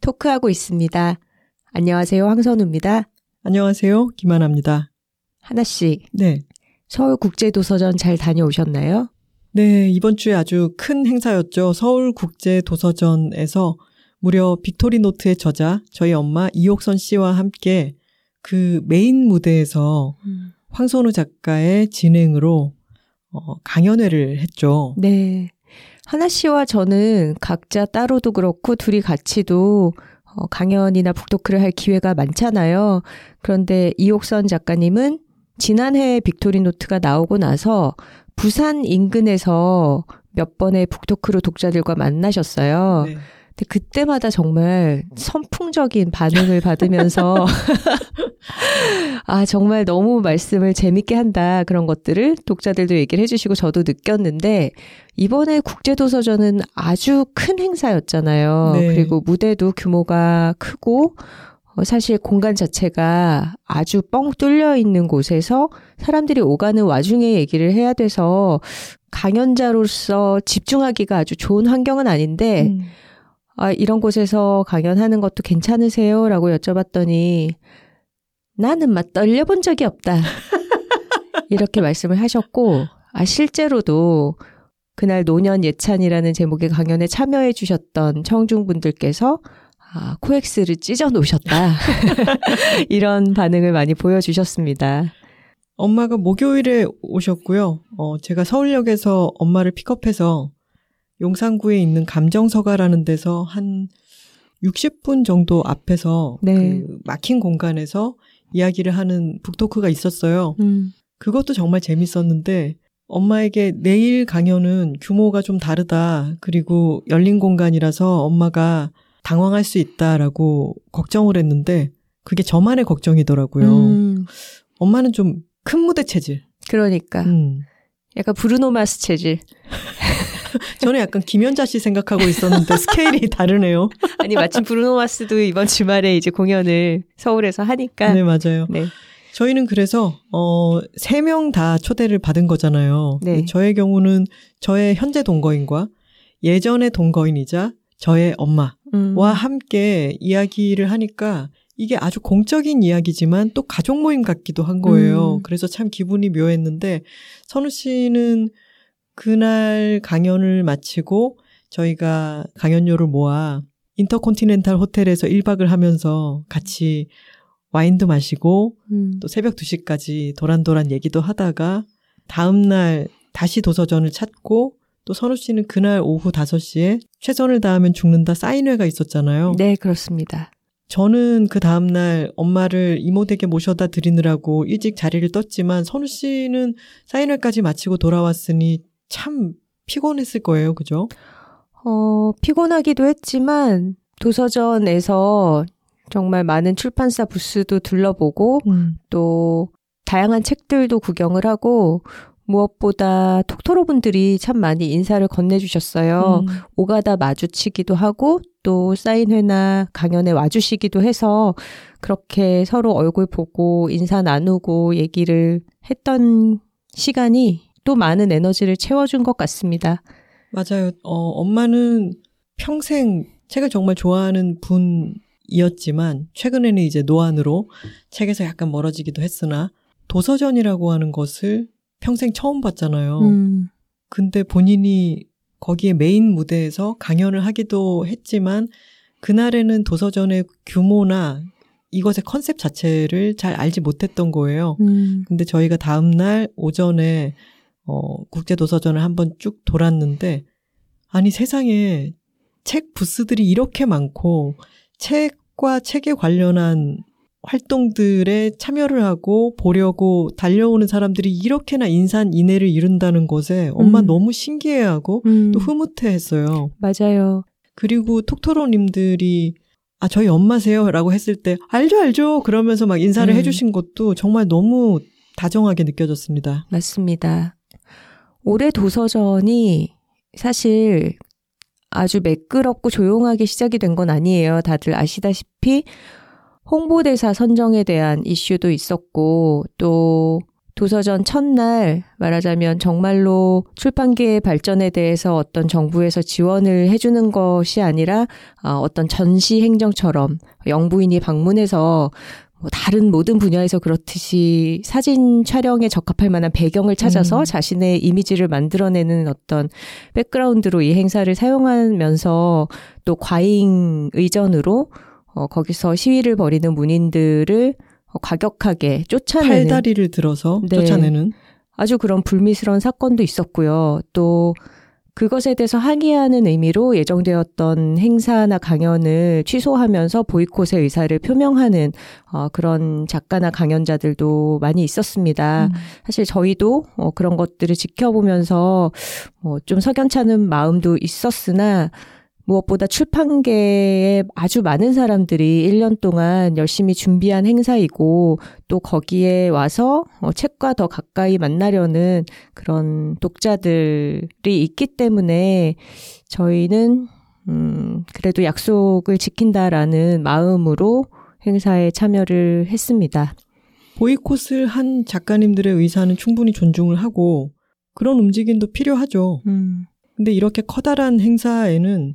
토크하고 있습니다. 안녕하세요. 황선우입니다. 안녕하세요. 김하나입니다. 하나 씨, 네. 서울국제도서전 잘 다녀오셨나요? 네, 이번 주에 아주 큰 행사였죠. 서울국제도서전에서 무려 빅토리 노트의 저자, 저희 엄마 이옥선 씨와 함께 그 메인 무대에서 음. 황선우 작가의 진행으로 어, 강연회를 했죠. 네. 하나 씨와 저는 각자 따로도 그렇고 둘이 같이도 어, 강연이나 북토크를 할 기회가 많잖아요. 그런데 이옥선 작가님은 지난해 빅토리 노트가 나오고 나서 부산 인근에서 몇 번의 북토크로 독자들과 만나셨어요. 네. 근데 그때마다 정말 선풍적인 반응을 받으면서 아 정말 너무 말씀을 재밌게 한다 그런 것들을 독자들도 얘기를 해주시고 저도 느꼈는데 이번에 국제도서전은 아주 큰 행사였잖아요. 네. 그리고 무대도 규모가 크고 어, 사실 공간 자체가 아주 뻥 뚫려 있는 곳에서 사람들이 오가는 와중에 얘기를 해야 돼서 강연자로서 집중하기가 아주 좋은 환경은 아닌데 음. 아, 이런 곳에서 강연하는 것도 괜찮으세요? 라고 여쭤봤더니 나는 막 떨려본 적이 없다. 이렇게 말씀을 하셨고, 아, 실제로도 그날 노년 예찬이라는 제목의 강연에 참여해 주셨던 청중분들께서 아, 코엑스를 찢어 놓으셨다. 이런 반응을 많이 보여주셨습니다. 엄마가 목요일에 오셨고요. 어, 제가 서울역에서 엄마를 픽업해서 용산구에 있는 감정서가라는 데서 한 60분 정도 앞에서 네. 그 막힌 공간에서 이야기를 하는 북토크가 있었어요. 음, 그것도 정말 재밌었는데 엄마에게 내일 강연은 규모가 좀 다르다. 그리고 열린 공간이라서 엄마가 당황할 수 있다라고 걱정을 했는데 그게 저만의 걱정이더라고요. 음, 엄마는 좀 큰 무대 체질. 그러니까. 음. 약간 브루노 마스 체질. 저는 약간 김연자 씨 생각하고 있었는데 스케일이 다르네요. 아니 마침 브루노 마스도 이번 주말에 이제 공연을 서울에서 하니까 네, 맞아요. 네. 저희는 그래서 어, 세 명 다 초대를 받은 거잖아요. 네. 저의 경우는 저의 현재 동거인과 예전의 동거인이자 저의 엄마와 음. 함께 이야기를 하니까 이게 아주 공적인 이야기지만 또 가족 모임 같기도 한 거예요. 음. 그래서 참 기분이 묘했는데 선우 씨는 그날 강연을 마치고 저희가 강연료를 모아 인터콘티넨탈 호텔에서 1박을 하면서 같이 와인도 마시고 음. 또 새벽 2시까지 도란도란 얘기도 하다가 다음날 다시 도서전을 찾고 또 선우 씨는 그날 오후 5시에 최선을 다하면 죽는다 사인회가 있었잖아요. 네 그렇습니다. 저는 그 다음날 엄마를 이모댁에 모셔다 드리느라고 일찍 자리를 떴지만 선우 씨는 사인회까지 마치고 돌아왔으니 참 피곤했을 거예요. 그죠? 어 피곤하기도 했지만 도서전에서 정말 많은 출판사 부스도 둘러보고 또 다양한 책들도 구경을 하고 무엇보다 톡토로 분들이 참 많이 인사를 건네주셨어요. 음. 오가다 마주치기도 하고 또 사인회나 강연에 와주시기도 해서 그렇게 서로 얼굴 보고 인사 나누고 얘기를 했던 시간이 또 많은 에너지를 채워준 것 같습니다. 맞아요. 어, 엄마는 평생 책을 정말 좋아하는 분이었지만 최근에는 이제 노안으로 책에서 약간 멀어지기도 했으나 도서전이라고 하는 것을 평생 처음 봤잖아요. 음, 근데 본인이 거기에 메인 무대에서 강연을 하기도 했지만 그날에는 도서전의 규모나 이것의 컨셉 자체를 잘 알지 못했던 거예요. 음. 근데 저희가 다음날 오전에 어, 국제도서전을 한번 쭉 돌았는데, 아니 세상에 책 부스들이 이렇게 많고, 책과 책에 관련한 활동들에 참여를 하고 보려고 달려오는 사람들이 이렇게나 인산인해를 이룬다는 것에 엄마 음. 너무 신기해하고 음. 또 흐뭇해했어요. 맞아요. 그리고 톡토로님들이 아 저희 엄마세요라고 했을 때 알죠 알죠 그러면서 막 인사를 음. 해주신 것도 정말 너무 다정하게 느껴졌습니다. 맞습니다. 올해 도서전이 사실 아주 매끄럽고 조용하게 시작이 된 건 아니에요. 다들 아시다시피 홍보대사 선정에 대한 이슈도 있었고 또 도서전 첫날 말하자면 정말로 출판계의 발전에 대해서 어떤 정부에서 지원을 해주는 것이 아니라 아, 어떤 전시 행정처럼 영부인이 방문해서 뭐 다른 모든 분야에서 그렇듯이 사진 촬영에 적합할 만한 배경을 찾아서 음. 자신의 이미지를 만들어내는 어떤 백그라운드로 이 행사를 사용하면서 또 과잉 의전으로 어, 거기서 시위를 벌이는 문인들을 어, 과격하게 쫓아내는 팔다리를 들어서 네. 쫓아내는 아주 그런 불미스러운 사건도 있었고요. 또 그것에 대해서 항의하는 의미로 예정되었던 행사나 강연을 취소하면서 보이콧의 의사를 표명하는 어, 그런 작가나 강연자들도 많이 있었습니다. 음. 사실 저희도 어, 그런 것들을 지켜보면서 어, 좀 석연찮은 마음도 있었으나 무엇보다 출판계에 아주 많은 사람들이 1년 동안 열심히 준비한 행사이고 또 거기에 와서 어, 책과 더 가까이 만나려는 그런 독자들이 있기 때문에 저희는 음, 그래도 약속을 지킨다라는 마음으로 행사에 참여를 했습니다. 보이콧을 한 작가님들의 의사는 충분히 존중을 하고 그런 움직임도 필요하죠. 음, 근데 이렇게 커다란 행사에는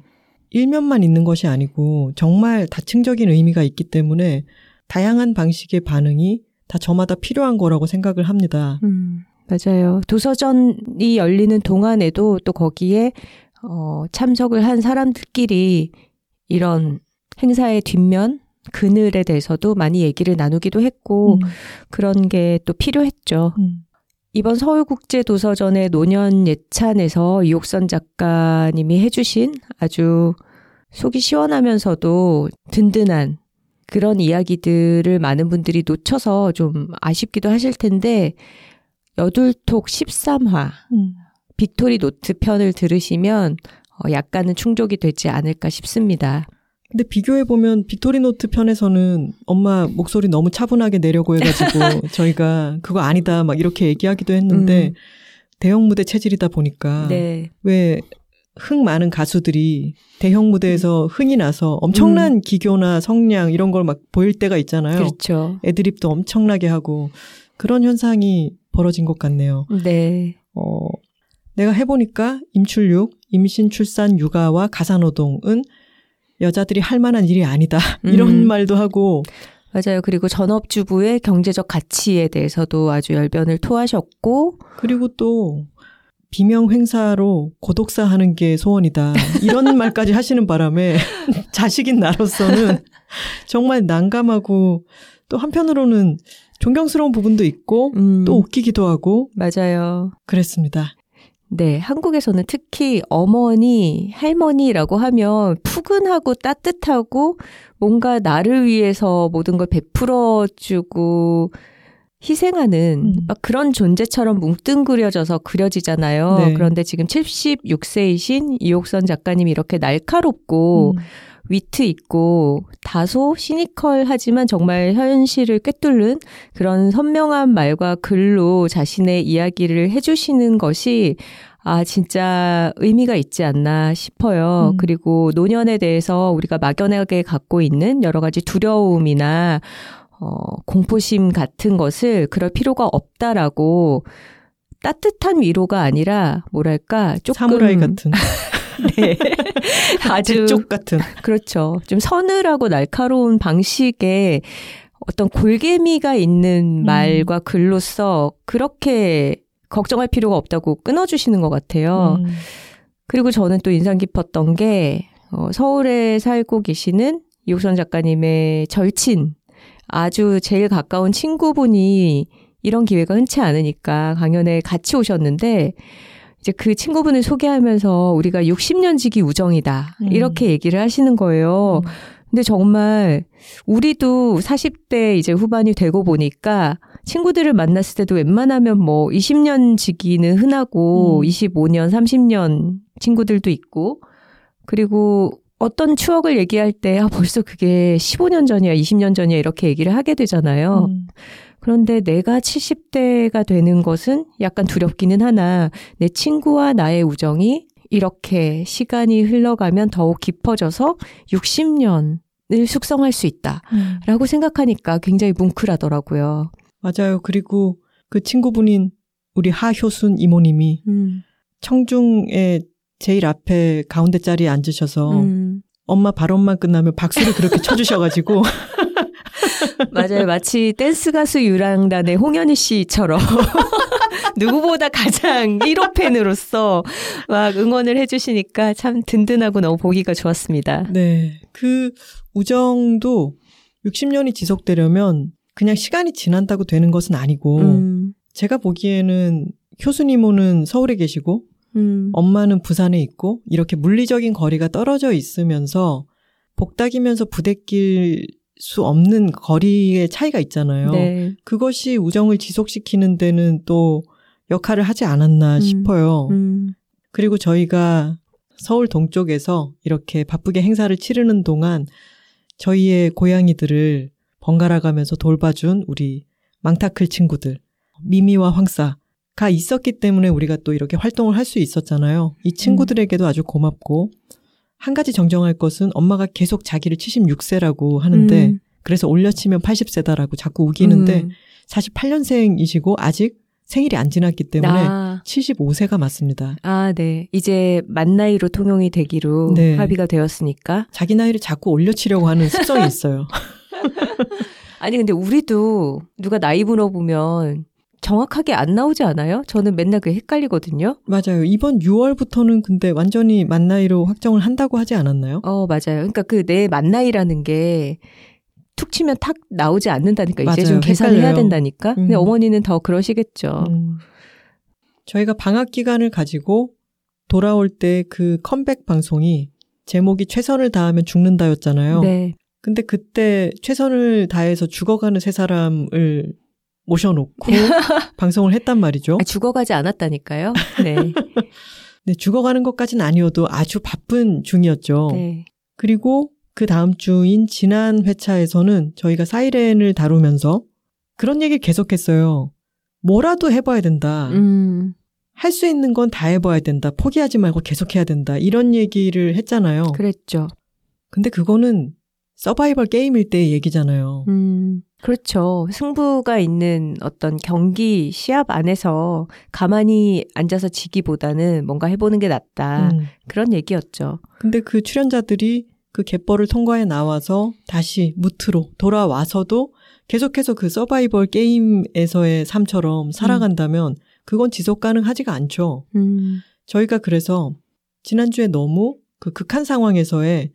일면만 있는 것이 아니고 정말 다층적인 의미가 있기 때문에 다양한 방식의 반응이 다 저마다 필요한 거라고 생각을 합니다. 음, 맞아요. 도서전이 열리는 동안에도 또 거기에 어, 참석을 한 사람들끼리 이런 행사의 뒷면 그늘에 대해서도 많이 얘기를 나누기도 했고 그런 게 또 필요했죠. 음. 이번 서울국제도서전의 노년 예찬에서 이옥선 작가님이 해주신 아주 속이 시원하면서도 든든한 그런 이야기들을 많은 분들이 놓쳐서 좀 아쉽기도 하실 텐데 여둘톡 13화 음. 빅토리 노트 편을 들으시면 어, 약간은 충족이 되지 않을까 싶습니다. 근데 비교해 보면 빅토리노트 편에서는 엄마 목소리 너무 차분하게 내려고 해가지고 저희가 그거 아니다 막 이렇게 얘기하기도 했는데 음. 대형 무대 체질이다 보니까 네. 왜 흥 많은 가수들이 대형 무대에서 흥이 나서 엄청난 기교나 성량 이런 걸 막 보일 때가 있잖아요. 그렇죠. 애드립도 엄청나게 하고 그런 현상이 벌어진 것 같네요. 네. 어, 내가 해보니까 임출육, 임신, 출산, 육아와 가사노동은 여자들이 할 만한 일이 아니다. 이런 음. 말도 하고, 맞아요. 그리고 전업주부의 경제적 가치에 대해서도 아주 열변을 토하셨고, 그리고 또, 비명 행사로 고독사 하는 게 소원이다. 이런 말까지 하시는 바람에 자식인 나로서는 정말 난감하고 또 한편으로는 존경스러운 부분도 있고 음, 또 웃기기도 하고 맞아요. 그랬습니다. 네, 한국에서는 특히 어머니, 할머니라고 하면 푸근하고 따뜻하고 뭔가 나를 위해서 모든 걸 베풀어주고 희생하는 음. 막 그런 존재처럼 뭉뚱그려져서 그려지잖아요. 네. 그런데 지금 76세이신 이옥선 작가님이 이렇게 날카롭고 음. 위트 있고 다소 시니컬하지만 정말 현실을 꿰뚫는 그런 선명한 말과 글로 자신의 이야기를 해주시는 것이 아, 진짜 의미가 있지 않나 싶어요. 음. 그리고 노년에 대해서 우리가 막연하게 갖고 있는 여러 가지 두려움이나 어, 공포심 같은 것을 그럴 필요가 없다라고 따뜻한 위로가 아니라 뭐랄까 조금 사무라이 같은, 네. 아주 대쪽 같은. 그렇죠. 좀 서늘하고 날카로운 방식의 어떤 골개미가 있는 음. 말과 글로써 그렇게 걱정할 필요가 없다고 끊어주시는 것 같아요. 음. 그리고 저는 또 인상 깊었던 게 어, 서울에 살고 계시는 이옥선 작가님의 절친 아주 제일 가까운 친구분이 이런 기회가 흔치 않으니까 강연에 같이 오셨는데 이제 그 친구분을 소개하면서 우리가 60년 지기 우정이다. 음. 이렇게 얘기를 하시는 거예요. 음. 근데 정말 우리도 40대 이제 후반이 되고 보니까 친구들을 만났을 때도 웬만하면 뭐 20년 지기는 흔하고 음. 25년, 30년 친구들도 있고 그리고 어떤 추억을 얘기할 때 아, 벌써 그게 15년 전이야, 20년 전이야 이렇게 얘기를 하게 되잖아요. 음. 그런데 내가 70대가 되는 것은 약간 두렵기는 하나 내 친구와 나의 우정이 이렇게 시간이 흘러가면 더욱 깊어져서 60년 을 숙성할 수 있다. 음. 라고 생각하니까 굉장히 뭉클하더라고요. 맞아요. 그리고 그 친구분인 우리 하효순 이모님이 음, 청중의 제일 앞에 가운데 자리에 앉으셔서 음. 엄마 발언만 끝나면 박수를 그렇게 쳐주셔가지고 맞아요. 마치 댄스 가수 유랑단의 홍현희 씨처럼 누구보다 가장 1호 팬으로서 막 응원을 해주시니까 참 든든하고 너무 보기가 좋았습니다. 네. 그 우정도 60년이 지속되려면 그냥 시간이 지난다고 되는 것은 아니고 음, 제가 보기에는 효순 이모는 서울에 계시고 음, 엄마는 부산에 있고 이렇게 물리적인 거리가 떨어져 있으면서 복닥이면서 부대낄 수 없는 거리의 차이가 있잖아요. 네. 그것이 우정을 지속시키는 데는 또 역할을 하지 않았나 음. 싶어요. 음, 그리고 저희가 서울 동쪽에서 이렇게 바쁘게 행사를 치르는 동안 저희의 고양이들을 번갈아 가면서 돌봐준 우리 망타클 친구들, 미미와 황사가 있었기 때문에 우리가 또 이렇게 활동을 할 수 있었잖아요. 이 친구들에게도 아주 고맙고, 한 가지 정정할 것은 엄마가 계속 자기를 76세라고 하는데, 음, 그래서 올려치면 80세다라고 자꾸 우기는데, 음. 48년생이시고 아직 생일이 안 지났기 때문에 아, 75세가 맞습니다. 아, 네. 이제 만 나이로 통용이 되기로 네. 합의가 되었으니까. 자기 나이를 자꾸 올려치려고 하는 습성이 있어요. 아니, 근데 우리도 누가 나이 물어보면 정확하게 안 나오지 않아요? 저는 맨날 그게 헷갈리거든요. 맞아요. 이번 6월부터는 근데 완전히 만 나이로 확정을 한다고 하지 않았나요? 어, 맞아요. 그러니까 그 내 만 나이라는 게 툭 치면 탁 나오지 않는다니까. 이제 맞아요. 좀 계산을 해야 헷갈려요. 된다니까. 근데 음. 어머니는 더 그러시겠죠. 음. 저희가 방학 기간을 가지고 돌아올 때 그 컴백 방송이 제목이 최선을 다하면 죽는다였잖아요. 네. 근데 그때 최선을 다해서 죽어가는 세 사람을 모셔놓고 방송을 했단 말이죠. 아, 죽어가지 않았다니까요. 네. 네, 죽어가는 것까지는 아니어도 아주 바쁜 중이었죠. 네. 그리고 그 다음 주인 지난 회차에서는 저희가 사이렌을 다루면서 그런 얘기를 계속했어요. 뭐라도 해봐야 된다. 음, 할수 있는 건 다 해봐야 된다. 포기하지 말고 계속해야 된다. 이런 얘기를 했잖아요. 그랬죠. 근데 그거는 서바이벌 게임일 때의 얘기잖아요. 음, 그렇죠. 승부가 있는 어떤 경기 시합 안에서 가만히 앉아서 지기보다는 뭔가 해보는 게 낫다. 음. 그런 얘기였죠. 근데 그 출연자들이 그 갯벌을 통과해 나와서 다시 무트로 돌아와서도 계속해서 그 서바이벌 게임에서의 삶처럼 살아간다면 그건 지속 가능하지가 않죠. 음, 저희가 그래서 지난주에 너무 그 극한 상황에서의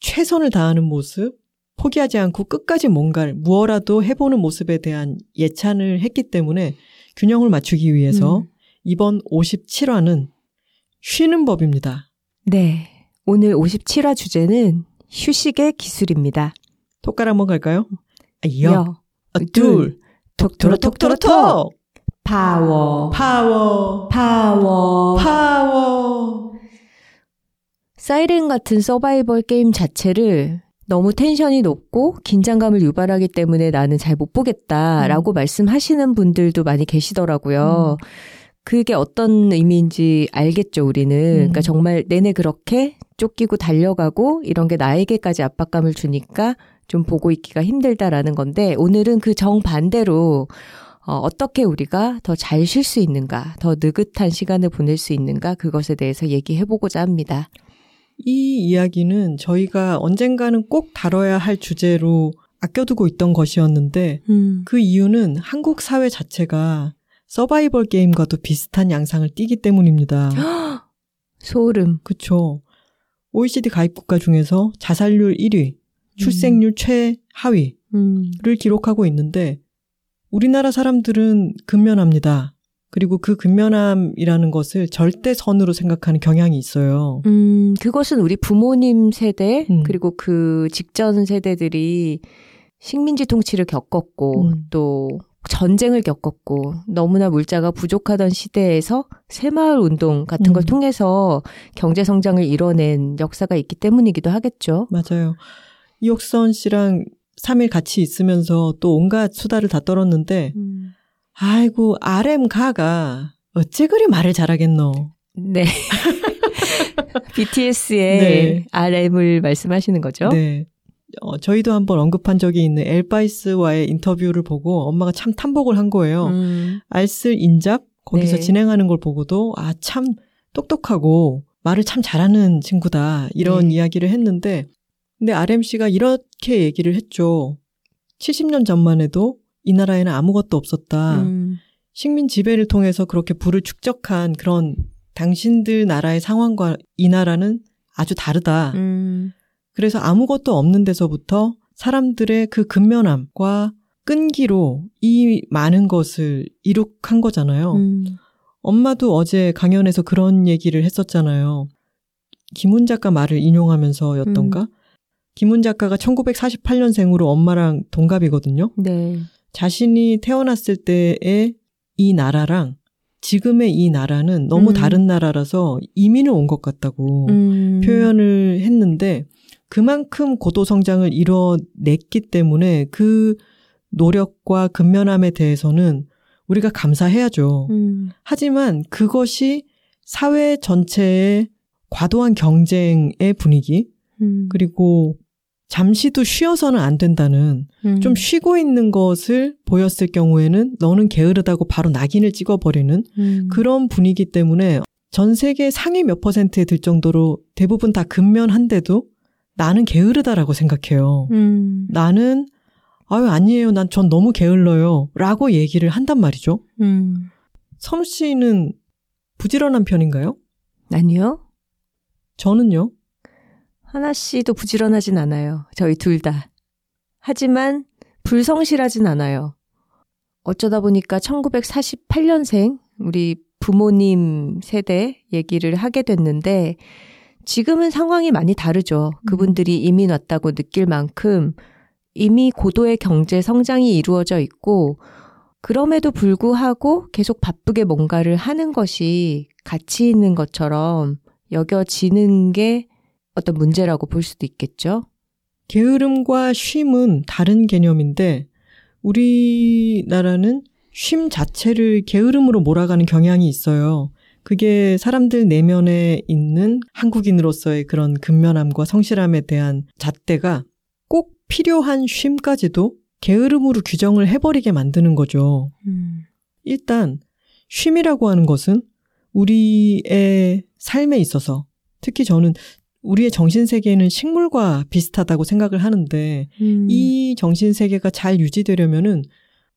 최선을 다하는 모습, 포기하지 않고 끝까지 뭔가를 무엇라도 해보는 모습에 대한 예찬을 했기 때문에 균형을 맞추기 위해서 음. 이번 57화는 쉬는 법입니다. 네. 오늘 57화 주제는 휴식의 기술입니다. 톡깔 한번 갈까요? 아, 여, 여, 아, 둘, 톡토로 톡토로 톡! 파워, 파워, 파워. 파워. 사이렌 같은 서바이벌 게임 자체를 너무 텐션이 높고 긴장감을 유발하기 때문에 나는 잘 못 보겠다라고 말씀하시는 분들도 많이 계시더라고요. 그게 어떤 의미인지 알겠죠, 우리는. 그러니까 정말 내내 그렇게 쫓기고 달려가고 이런 게 나에게까지 압박감을 주니까 좀 보고 있기가 힘들다라는 건데 오늘은 그 정반대로 어, 어떻게 우리가 더 잘 쉴 수 있는가, 더 느긋한 시간을 보낼 수 있는가 그것에 대해서 얘기해보고자 합니다. 이 이야기는 저희가 언젠가는 꼭 다뤄야 할 주제로 아껴두고 있던 것이었는데 음. 그 이유는 한국 사회 자체가 서바이벌 게임과도 비슷한 양상을 띠기 때문입니다. 소름. 그쵸. OECD 가입 국가 중에서 자살률 1위, 출생률 최하위, 음. 기록하고 있는데 우리나라 사람들은 근면합니다. 그리고 그 근면함이라는 것을 절대선으로 생각하는 경향이 있어요. 음, 그것은 우리 부모님 세대, 음. 그리고 그 직전 세대들이 식민지 통치를 겪었고, 음. 또 전쟁을 겪었고, 너무나 물자가 부족하던 시대에서 새마을 운동 같은 걸 음. 통해서 경제 성장을 이뤄낸 역사가 있기 때문이기도 하겠죠. 맞아요. 이옥선 씨랑 3일 같이 있으면서 또 온갖 수다를 다 떨었는데 음. 아이고 RM 가가 어째 그리 말을 잘하겠노. 네. BTS의 네. RM을 말씀하시는 거죠? 네. 어, 저희도 한번 언급한 적이 있는 엘바이스와의 인터뷰를 보고 엄마가 참 탐복을 한 거예요. 음. 알쓸 인잡 거기서 네. 진행하는 걸 보고도 아 참 똑똑하고 말을 참 잘하는 친구다 이런 네. 이야기를 했는데 근데 RMC가 이렇게 얘기를 했죠. 70년 전만 해도 이 나라에는 아무것도 없었다. 음. 식민 지배를 통해서 그렇게 부를 축적한 그런 당신들 나라의 상황과 이 나라는 아주 다르다. 음. 그래서 아무것도 없는 데서부터 사람들의 그 근면함과 끈기로 이 많은 것을 이룩한 거잖아요. 음. 엄마도 어제 강연에서 그런 얘기를 했었잖아요. 김훈 작가 말을 인용하면서였던가? 김훈 작가가 1948년생으로 엄마랑 동갑이거든요. 네. 자신이 태어났을 때의 이 나라랑 지금의 이 나라는 너무 음. 다른 나라라서 이민을 온 것 같다고 음. 표현을 했는데 그만큼 고도 성장을 이뤄냈기 때문에 그 노력과 근면함에 대해서는 우리가 감사해야죠. 음. 하지만 그것이 사회 전체의 과도한 경쟁의 분위기 음. 그리고 잠시도 쉬어서는 안 된다는 음. 좀 쉬고 있는 것을 보였을 경우에는 너는 게으르다고 바로 낙인을 찍어버리는 음. 그런 분위기 때문에 전 세계 상위 몇 퍼센트에 들 정도로 대부분 다 근면한데도 나는 게으르다라고 생각해요. 음. 나는 아유 아니에요. 난 전 너무 게을러요. 라고 얘기를 한단 말이죠. 음. 섬 씨는 부지런한 편인가요? 아니요. 저는요. 하나 씨도 부지런하진 않아요. 저희 둘 다. 하지만 불성실하진 않아요. 어쩌다 보니까 1948년생 우리 부모님 세대 얘기를 하게 됐는데 지금은 상황이 많이 다르죠. 그분들이 이민 왔다고 느낄 만큼 이미 고도의 경제 성장이 이루어져 있고 그럼에도 불구하고 계속 바쁘게 뭔가를 하는 것이 가치 있는 것처럼 여겨지는 게 어떤 문제라고 볼 수도 있겠죠. 게으름과 쉼은 다른 개념인데 우리나라는 쉼 자체를 게으름으로 몰아가는 경향이 있어요. 그게 사람들 내면에 있는 한국인으로서의 그런 근면함과 성실함에 대한 잣대가 꼭 필요한 쉼까지도 게으름으로 규정을 해버리게 만드는 거죠. 일단 쉼이라고 하는 것은 우리의 삶에 있어서 특히 저는 우리의 정신 세계는 식물과 비슷하다고 생각을 하는데 음. 이 정신 세계가 잘 유지되려면은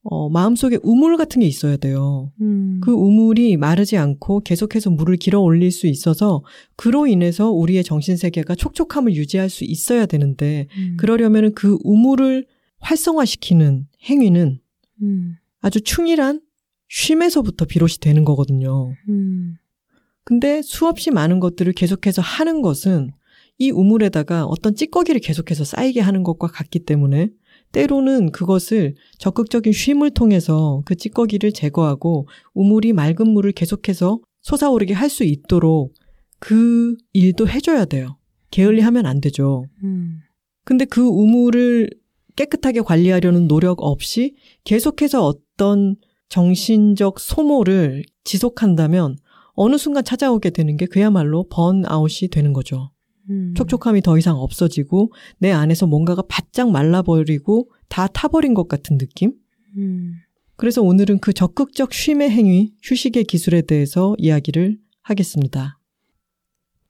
어, 마음속에 우물 같은 게 있어야 돼요. 음. 그 우물이 마르지 않고 계속해서 물을 길어 올릴 수 있어서 그로 인해서 우리의 정신 세계가 촉촉함을 유지할 수 있어야 되는데 음. 그러려면은 그 우물을 활성화시키는 행위는 음. 아주 충실한 쉼에서부터 비롯이 되는 거거든요. 음. 근데 수없이 많은 것들을 계속해서 하는 것은 이 우물에다가 어떤 찌꺼기를 계속해서 쌓이게 하는 것과 같기 때문에 때로는 그것을 적극적인 쉼을 통해서 그 찌꺼기를 제거하고 우물이 맑은 물을 계속해서 솟아오르게 할 수 있도록 그 일도 해줘야 돼요. 게을리 하면 안 되죠. 음. 근데 그 우물을 깨끗하게 관리하려는 노력 없이 계속해서 어떤 정신적 소모를 지속한다면 어느 순간 찾아오게 되는 게 그야말로 번아웃이 되는 거죠. 음. 촉촉함이 더 이상 없어지고 내 안에서 뭔가가 바짝 말라버리고 다 타버린 것 같은 느낌? 음. 그래서 오늘은 그 적극적 쉼의 행위, 휴식의 기술에 대해서 이야기를 하겠습니다.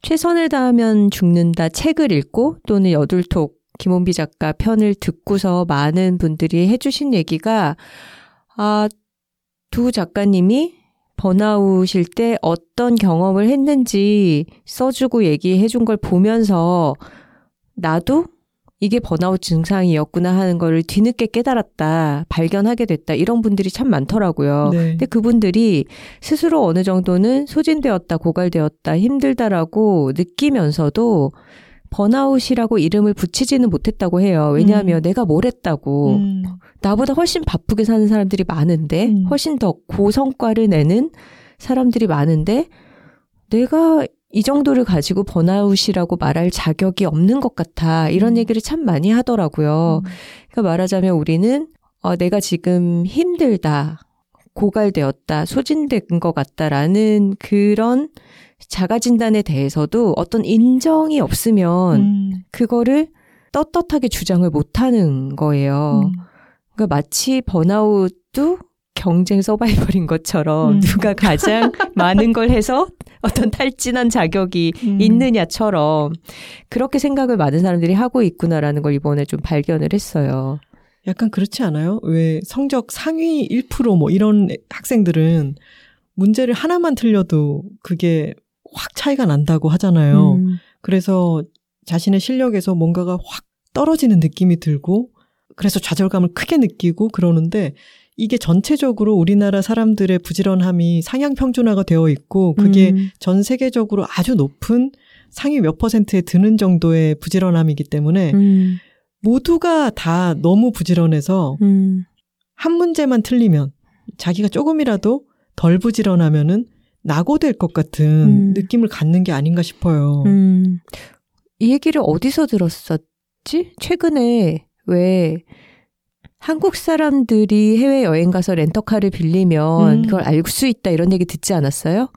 최선을 다하면 죽는다 책을 읽고 또는 여둘톡 김원비 작가 편을 듣고서 많은 분들이 해주신 얘기가 아, 두 작가님이 번아웃일 때 어떤 경험을 했는지 써주고 얘기해 준 걸 보면서 나도 이게 번아웃 증상이었구나 하는 거를 뒤늦게 깨달았다, 발견하게 됐다, 이런 분들이 참 많더라고요. 네. 근데 그분들이 스스로 어느 정도는 소진되었다, 고갈되었다, 힘들다라고 느끼면서도 번아웃이라고 이름을 붙이지는 못했다고 해요. 왜냐하면 음. 내가 뭘 했다고. 음. 나보다 훨씬 바쁘게 사는 사람들이 많은데, 음. 훨씬 더 고성과를 내는 사람들이 많은데, 내가 이 정도를 가지고 번아웃이라고 말할 자격이 없는 것 같아. 이런 음. 얘기를 참 많이 하더라고요. 그러니까 말하자면 우리는, 어, 내가 지금 힘들다, 고갈되었다, 소진된 것 같다라는 그런 자가 진단에 대해서도 어떤 인정이 없으면 음. 그거를 떳떳하게 주장을 못 하는 거예요. 음. 그러니까 마치 번아웃도 경쟁 서바이벌인 것처럼 음. 누가 가장 많은 걸 해서 어떤 탈진한 자격이 음. 있느냐처럼 그렇게 생각을 많은 사람들이 하고 있구나라는 걸 이번에 좀 발견을 했어요. 약간 그렇지 않아요? 왜 성적 상위 1%뭐 이런 학생들은 문제를 하나만 틀려도 그게 확 차이가 난다고 하잖아요. 음, 그래서 자신의 실력에서 뭔가가 확 떨어지는 느낌이 들고 그래서 좌절감을 크게 느끼고 그러는데 이게 전체적으로 우리나라 사람들의 부지런함이 상향 평준화가 되어 있고 그게 음, 전 세계적으로 아주 높은 상위 몇 퍼센트에 드는 정도의 부지런함이기 때문에 음, 모두가 다 너무 부지런해서 음, 한 문제만 틀리면 자기가 조금이라도 덜 부지런하면은 낙오될 것 같은 음. 느낌을 갖는 게 아닌가 싶어요. 음. 이 얘기를 어디서 들었었지? 최근에 왜 한국 사람들이 해외 여행 가서 렌터카를 빌리면 음. 그걸 알 수 있다 이런 얘기 듣지 않았어요?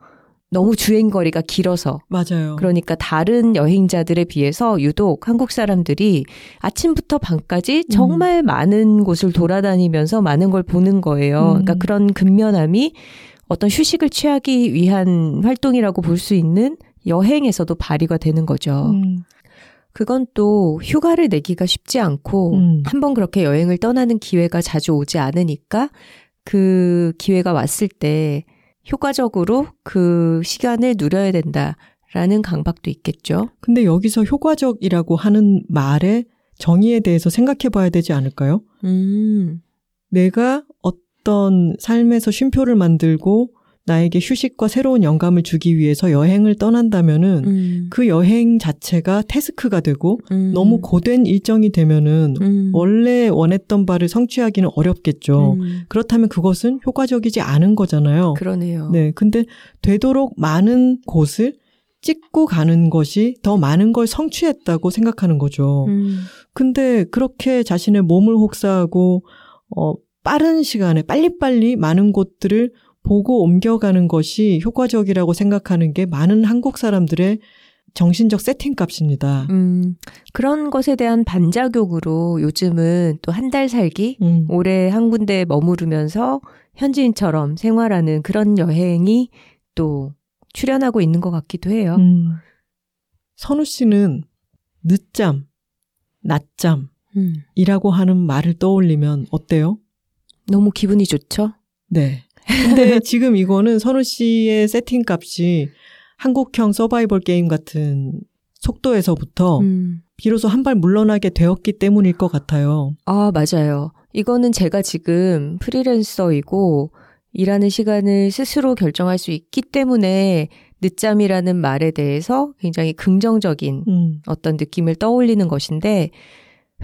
너무 주행 거리가 길어서 맞아요. 그러니까 다른 여행자들에 비해서 유독 한국 사람들이 아침부터 밤까지 음. 정말 많은 곳을 돌아다니면서 많은 걸 보는 거예요. 음. 그러니까 그런 근면함이 어떤 휴식을 취하기 위한 활동이라고 볼 수 있는 여행에서도 발휘가 되는 거죠. 음, 그건 또 휴가를 내기가 쉽지 않고 음. 한번 그렇게 여행을 떠나는 기회가 자주 오지 않으니까 그 기회가 왔을 때 효과적으로 그 시간을 누려야 된다라는 강박도 있겠죠. 근데 여기서 효과적이라고 하는 말의 정의에 대해서 생각해 봐야 되지 않을까요? 음, 내가 어떤 삶에서 쉼표를 만들고 나에게 휴식과 새로운 영감을 주기 위해서 여행을 떠난다면은 음, 그 여행 자체가 태스크가 되고 음, 너무 고된 일정이 되면은 음, 원래 원했던 바를 성취하기는 어렵겠죠. 음, 그렇다면 그것은 효과적이지 않은 거잖아요. 그러네요. 네. 근데 되도록 많은 곳을 찍고 가는 것이 더 많은 걸 성취했다고 생각하는 거죠. 음, 근데 그렇게 자신의 몸을 혹사하고 어 빠른 시간에 빨리빨리 많은 곳들을 보고 옮겨가는 것이 효과적이라고 생각하는 게 많은 한국 사람들의 정신적 세팅 값입니다. 음, 그런 것에 대한 반작용으로 요즘은 또 한 달 살기, 음. 오래 한 군데 머무르면서 현지인처럼 생활하는 그런 여행이 또 출연하고 있는 것 같기도 해요. 음. 선우 씨는 늦잠, 낮잠이라고 음, 하는 말을 떠올리면 어때요? 너무 기분이 좋죠? 네. 근데 지금 이거는 선우 씨의 세팅 값이 한국형 서바이벌 게임 같은 속도에서부터 음. 비로소 한 발 물러나게 되었기 때문일 것 같아요. 아, 맞아요. 이거는 제가 지금 프리랜서이고 일하는 시간을 스스로 결정할 수 있기 때문에 늦잠이라는 말에 대해서 굉장히 긍정적인 음, 어떤 느낌을 떠올리는 것인데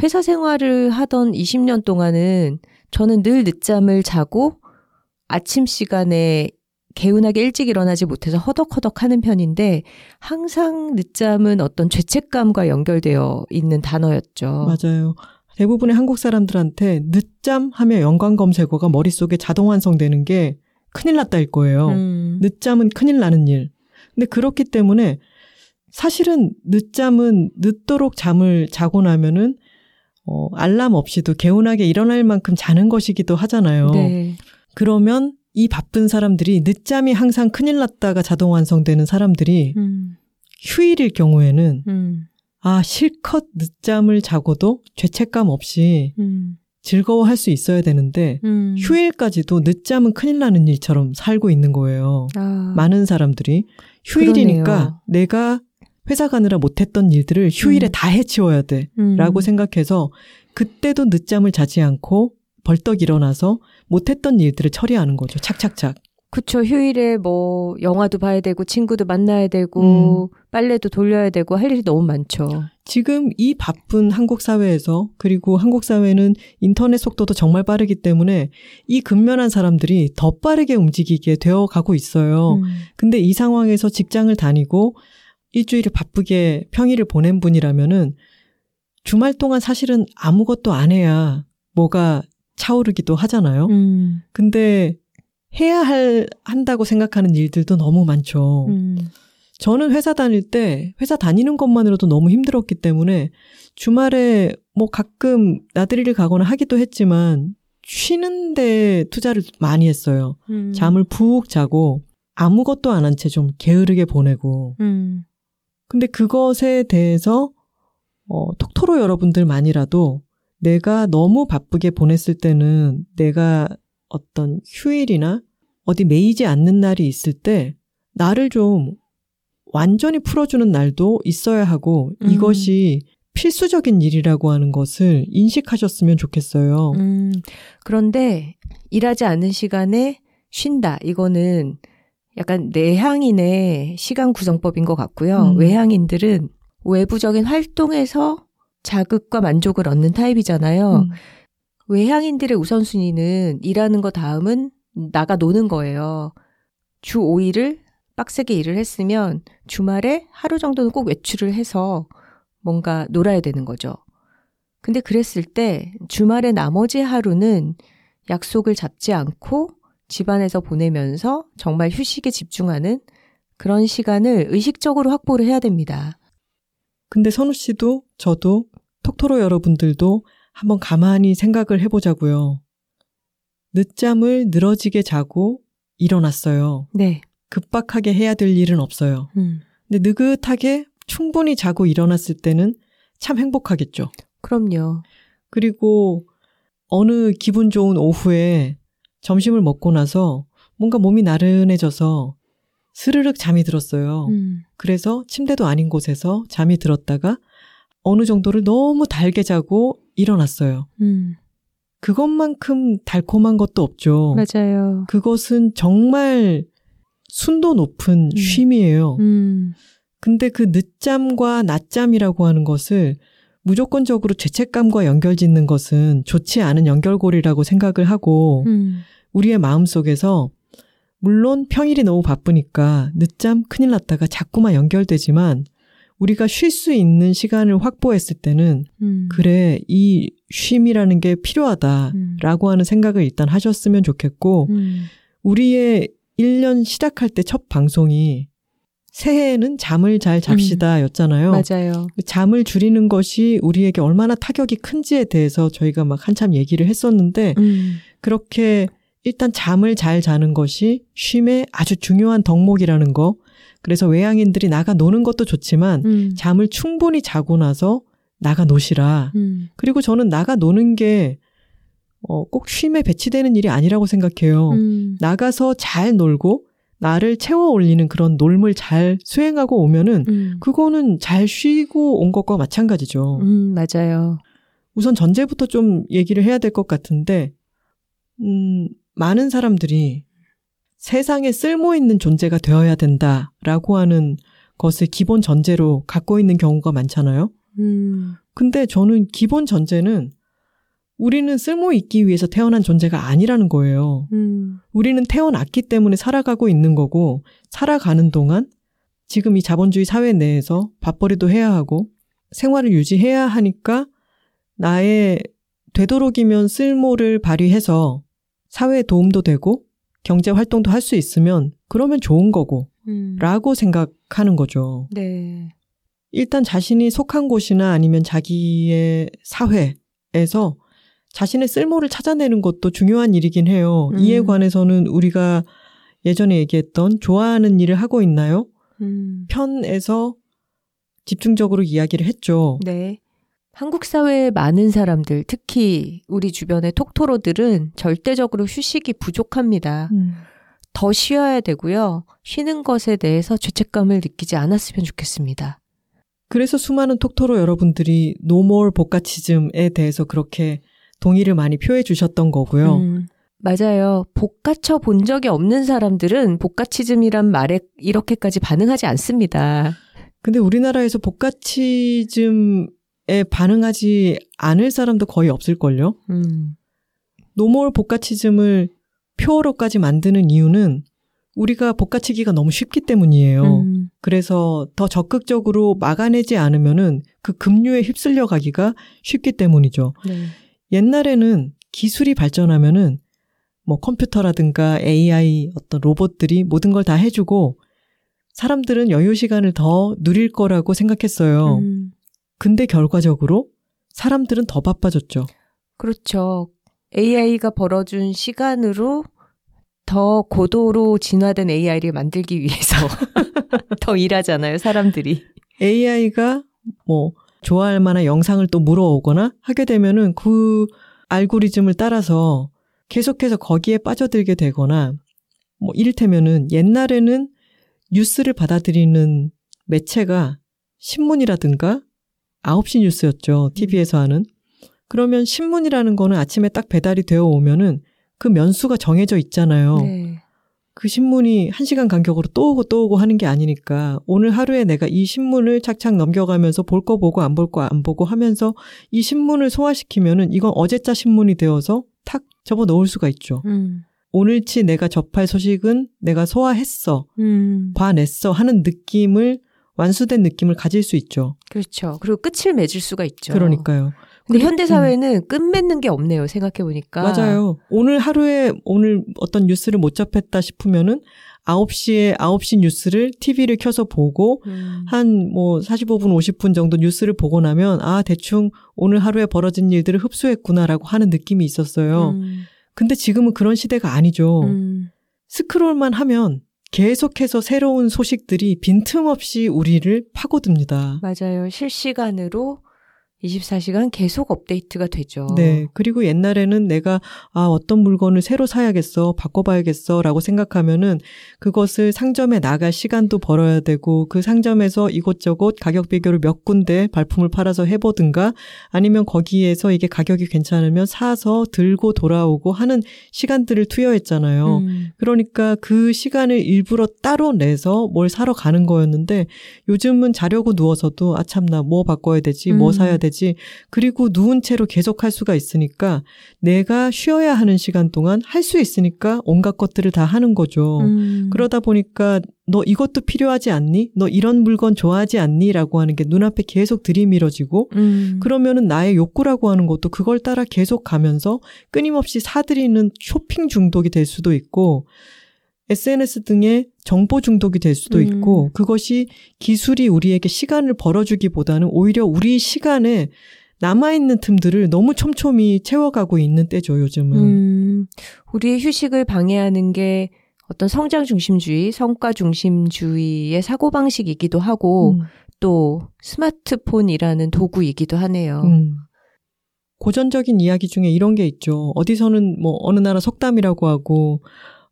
회사 생활을 하던 20년 동안은 저는 늘 늦잠을 자고 아침 시간에 개운하게 일찍 일어나지 못해서 허덕허덕 하는 편인데 항상 늦잠은 어떤 죄책감과 연결되어 있는 단어였죠. 맞아요. 대부분의 한국 사람들한테 늦잠 하면 연관 검색어가 머릿속에 자동 완성되는 게 큰일 났다일 거예요. 음, 늦잠은 큰일 나는 일. 근데 그렇기 때문에 사실은 늦잠은 늦도록 잠을 자고 나면은 어, 알람 없이도 개운하게 일어날 만큼 자는 것이기도 하잖아요. 네. 그러면 이 바쁜 사람들이 늦잠이 항상 큰일 났다가 자동 완성되는 사람들이 음, 휴일일 경우에는 음, 아, 실컷 늦잠을 자고도 죄책감 없이 음, 즐거워할 수 있어야 되는데 음. 휴일까지도 늦잠은 큰일 나는 일처럼 살고 있는 거예요. 아, 많은 사람들이 휴일이니까 그러네요. 내가 회사 가느라 못했던 일들을 휴일에 음. 다 해치워야 돼. 음. 라고 생각해서 그때도 늦잠을 자지 않고 벌떡 일어나서 못했던 일들을 처리하는 거죠. 착착착. 그쵸. 휴일에 뭐 영화도 봐야 되고 친구도 만나야 되고 빨래도 돌려야 되고 할 일이 너무 많죠. 지금 이 바쁜 한국 사회에서 그리고 한국 사회는 인터넷 속도도 정말 빠르기 때문에 이 근면한 사람들이 더 빠르게 움직이게 되어 가고 있어요. 음. 근데 이 상황에서 직장을 다니고 일주일을 바쁘게 평일을 보낸 분이라면은 주말 동안 사실은 아무것도 안 해야 뭐가 차오르기도 하잖아요. 음. 근데 해야 할, 한다고 생각하는 일들도 너무 많죠. 음. 저는 회사 다닐 때 회사 다니는 것만으로도 너무 힘들었기 때문에 주말에 뭐 가끔 나들이를 가거나 하기도 했지만 쉬는데 투자를 많이 했어요. 음. 잠을 푹 자고 아무것도 안 한 채 좀 게으르게 보내고. 음. 근데 그것에 대해서 어, 톡토로 여러분들만이라도 내가 너무 바쁘게 보냈을 때는 내가 어떤 휴일이나 어디 메이지 않는 날이 있을 때 나를 좀 완전히 풀어주는 날도 있어야 하고 음. 이것이 필수적인 일이라고 하는 것을 인식하셨으면 좋겠어요. 음, 그런데 일하지 않는 시간에 쉰다. 이거는 약간 내향인의 시간 구성법인 것 같고요. 음. 외향인들은 외부적인 활동에서 자극과 만족을 얻는 타입이잖아요. 음. 외향인들의 우선순위는 일하는 거 다음은 나가 노는 거예요. 주 5일을 빡세게 일을 했으면 주말에 하루 정도는 꼭 외출을 해서 뭔가 놀아야 되는 거죠. 근데 그랬을 때 주말의 나머지 하루는 약속을 잡지 않고 집안에서 보내면서 정말 휴식에 집중하는 그런 시간을 의식적으로 확보를 해야 됩니다. 근데 선우 씨도 저도 톡토로 여러분들도 한번 가만히 생각을 해보자고요. 늦잠을 늘어지게 자고 일어났어요. 네. 급박하게 해야 될 일은 없어요. 음. 근데 느긋하게 충분히 자고 일어났을 때는 참 행복하겠죠. 그럼요. 그리고 어느 기분 좋은 오후에 점심을 먹고 나서 뭔가 몸이 나른해져서 스르륵 잠이 들었어요. 음. 그래서 침대도 아닌 곳에서 잠이 들었다가 어느 정도를 너무 달게 자고 일어났어요. 음. 그것만큼 달콤한 것도 없죠. 맞아요. 그것은 정말 순도 높은 음. 쉼이에요. 음. 근데 그 늦잠과 낮잠이라고 하는 것을 무조건적으로 죄책감과 연결 짓는 것은 좋지 않은 연결고리라고 생각을 하고 음. 우리의 마음 속에서 물론 평일이 너무 바쁘니까 늦잠 큰일 났다가 자꾸만 연결되지만 우리가 쉴 수 있는 시간을 확보했을 때는 음. 그래 이 쉼이라는 게 음. 필요하다라고 하는 생각을 일단 하셨으면 좋겠고 음. 우리의 1년 시작할 때 첫 방송이 새해에는 잠을 잘 잡시다 였잖아요. 맞아요. 잠을 줄이는 것이 우리에게 얼마나 타격이 큰지에 대해서 저희가 막 한참 얘기를 했었는데 음. 그렇게 일단 잠을 잘 자는 것이 쉼의 아주 중요한 덕목이라는 거. 그래서 외향인들이 나가 노는 것도 좋지만 음. 잠을 충분히 자고 나서 나가 노시라. 음. 그리고 저는 나가 노는 게 어, 꼭 쉼에 배치되는 일이 아니라고 생각해요. 음. 나가서 잘 놀고 나를 채워 올리는 그런 놀물 잘 수행하고 오면은 음. 그거는 잘 쉬고 온 것과 마찬가지죠. 음, 맞아요. 우선 전제부터 좀 얘기를 해야 될 것 같은데, 음, 많은 사람들이 세상에 쓸모 있는 존재가 되어야 된다라고 하는 것을 기본 전제로 갖고 있는 경우가 많잖아요. 음. 근데 저는 기본 전제는 우리는 쓸모 있기 위해서 태어난 존재가 아니라는 거예요. 음. 우리는 태어났기 때문에 살아가고 있는 거고, 살아가는 동안 지금 이 자본주의 사회 내에서 밥벌이도 해야 하고, 생활을 유지해야 하니까 나의 되도록이면 쓸모를 발휘해서 사회에 도움도 되고, 경제 활동도 할 수 있으면 그러면 좋은 거고, 음. 라고 생각하는 거죠. 네. 일단 자신이 속한 곳이나 아니면 자기의 사회에서 자신의 쓸모를 찾아내는 것도 중요한 일이긴 해요. 음. 이에 관해서는 우리가 예전에 얘기했던 좋아하는 일을 하고 있나요? 음. 편에서 집중적으로 이야기를 했죠. 네. 한국 사회의 많은 사람들, 특히 우리 주변의 톡토로들은 절대적으로 휴식이 부족합니다. 더 쉬어야 되고요. 쉬는 것에 대해서 죄책감을 느끼지 않았으면 좋겠습니다. 그래서 수많은 톡토로 여러분들이 no more 볶아치즘에 대해서 그렇게 동의를 많이 표해 주셨던 거고요. 음, 맞아요. 볶아쳐 본 적이 없는 사람들은 볶아치즘이란 말에 이렇게까지 반응하지 않습니다. 근데 우리나라에서 볶아치즘에 반응하지 않을 사람도 거의 없을걸요? 음. no more 볶아치즘을 표어로까지 만드는 이유는 우리가 복가치기가 너무 쉽기 때문이에요. 음. 그래서 더 적극적으로 막아내지 않으면은 그 급류에 휩쓸려 가기가 쉽기 때문이죠. 네. 옛날에는 기술이 발전하면은 뭐 컴퓨터라든가 AI 어떤 로봇들이 모든 걸 다 해주고 사람들은 여유 시간을 더 누릴 거라고 생각했어요. 음. 근데 결과적으로 사람들은 더 바빠졌죠. 그렇죠. AI가 벌어준 시간으로 더 고도로 진화된 AI를 만들기 위해서 더 일하잖아요, 사람들이. AI가 뭐 좋아할 만한 영상을 또 물어오거나 하게 되면은 그 알고리즘을 따라서 계속해서 거기에 빠져들게 되거나 뭐 이를테면은 옛날에는 뉴스를 받아들이는 매체가 신문이라든가 9시 뉴스였죠. TV에서 하는. 그러면 신문이라는 거는 아침에 딱 배달이 되어 오면은 그 면수가 정해져 있잖아요. 네. 그 신문이 한 시간 간격으로 또 오고 또 오고 하는 게 아니니까 오늘 하루에 내가 이 신문을 착착 넘겨가면서 볼 거 보고 안 볼 거 안 보고 하면서 이 신문을 소화시키면은 이건 어제자 신문이 되어서 탁 접어 넣을 수가 있죠. 음. 오늘치 내가 접할 소식은 내가 소화했어, 음. 봐냈어 하는 느낌을 완수된 느낌을 가질 수 있죠. 그렇죠. 그리고 끝을 맺을 수가 있죠. 그러니까요. 근데 현대 사회는 음. 끝맺는 게 없네요. 생각해 보니까. 맞아요. 오늘 하루에 오늘 어떤 뉴스를 못 접했다 싶으면은 9시에 9시 뉴스를 TV를 켜서 보고 음. 한뭐 45분 50분 정도 뉴스를 보고 나면 아 대충 오늘 하루에 벌어진 일들을 흡수했구나라고 하는 느낌이 있었어요. 음. 근데 지금은 그런 시대가 아니죠. 음. 스크롤만 하면 계속해서 새로운 소식들이 빈틈없이 우리를 파고듭니다. 맞아요. 실시간으로 24시간 계속 업데이트가 되죠. 네. 그리고 옛날에는 내가 아, 어떤 물건을 새로 사야겠어, 바꿔봐야겠어 라고 생각하면은 그것을 상점에 나갈 시간도 벌어야 되고 그 상점에서 이곳저곳 가격 비교를 몇 군데 발품을 팔아서 해보든가 아니면 거기에서 이게 가격이 괜찮으면 사서 들고 돌아오고 하는 시간들을 투여했잖아요. 음. 그러니까 그 시간을 일부러 따로 내서 뭘 사러 가는 거였는데 요즘은 자려고 누워서도 아 참나 뭐 바꿔야 되지, 뭐 음. 사야 되지 되지. 그리고 누운 채로 계속 할 수가 있으니까 내가 쉬어야 하는 시간 동안 할 수 있으니까 온갖 것들을 다 하는 거죠. 음. 그러다 보니까 너 이것도 필요하지 않니? 너 이런 물건 좋아하지 않니? 라고 하는 게 눈앞에 계속 들이밀어지고, 음. 그러면은 나의 욕구라고 하는 것도 그걸 따라 계속 가면서 끊임없이 사들이는 쇼핑 중독이 될 수도 있고, SNS 등의 정보 중독이 될 수도 음. 있고 그것이 기술이 우리에게 시간을 벌어주기보다는 오히려 우리 시간에 남아있는 틈들을 너무 촘촘히 채워가고 있는 때죠, 요즘은. 음, 우리의 휴식을 방해하는 게 어떤 성장 중심주의, 성과 중심주의의 사고방식이기도 하고, 음. 또 스마트폰이라는 도구이기도 하네요. 음. 고전적인 이야기 중에 이런 게 있죠. 어디서는 뭐 어느 나라 속담이라고 하고,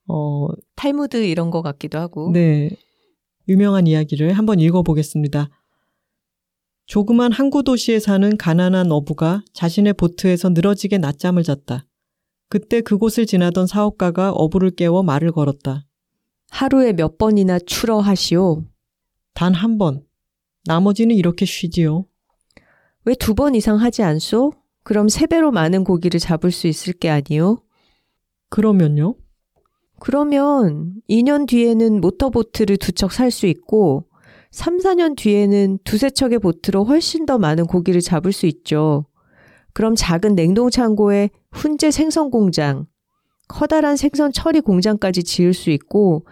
어, 탈무드 이런 거 같기도 하고. 네. 유명한 이야기를 한번 읽어보겠습니다. 조그만 항구 도시에 사는 가난한 어부가 자신의 보트에서 늘어지게 낮잠을 잤다. 그때 그곳을 지나던 사업가가 어부를 깨워 말을 걸었다. 하루에 몇 번이나 출어 하시오? 단 한 번. 나머지는 이렇게 쉬지요. 왜 두 번 이상 하지 않소? 그럼 세 배로 많은 고기를 잡을 수 있을 게 아니요? 그러면요? 그러면 2년 뒤에는 모터보트를 두 척 살 수 있고 3, 4년 뒤에는 두세 척의 보트로 훨씬 더 많은 고기를 잡을 수 있죠. 그럼 작은 냉동창고에 훈제 생선 공장, 커다란 생선 처리 공장까지 지을 수 있고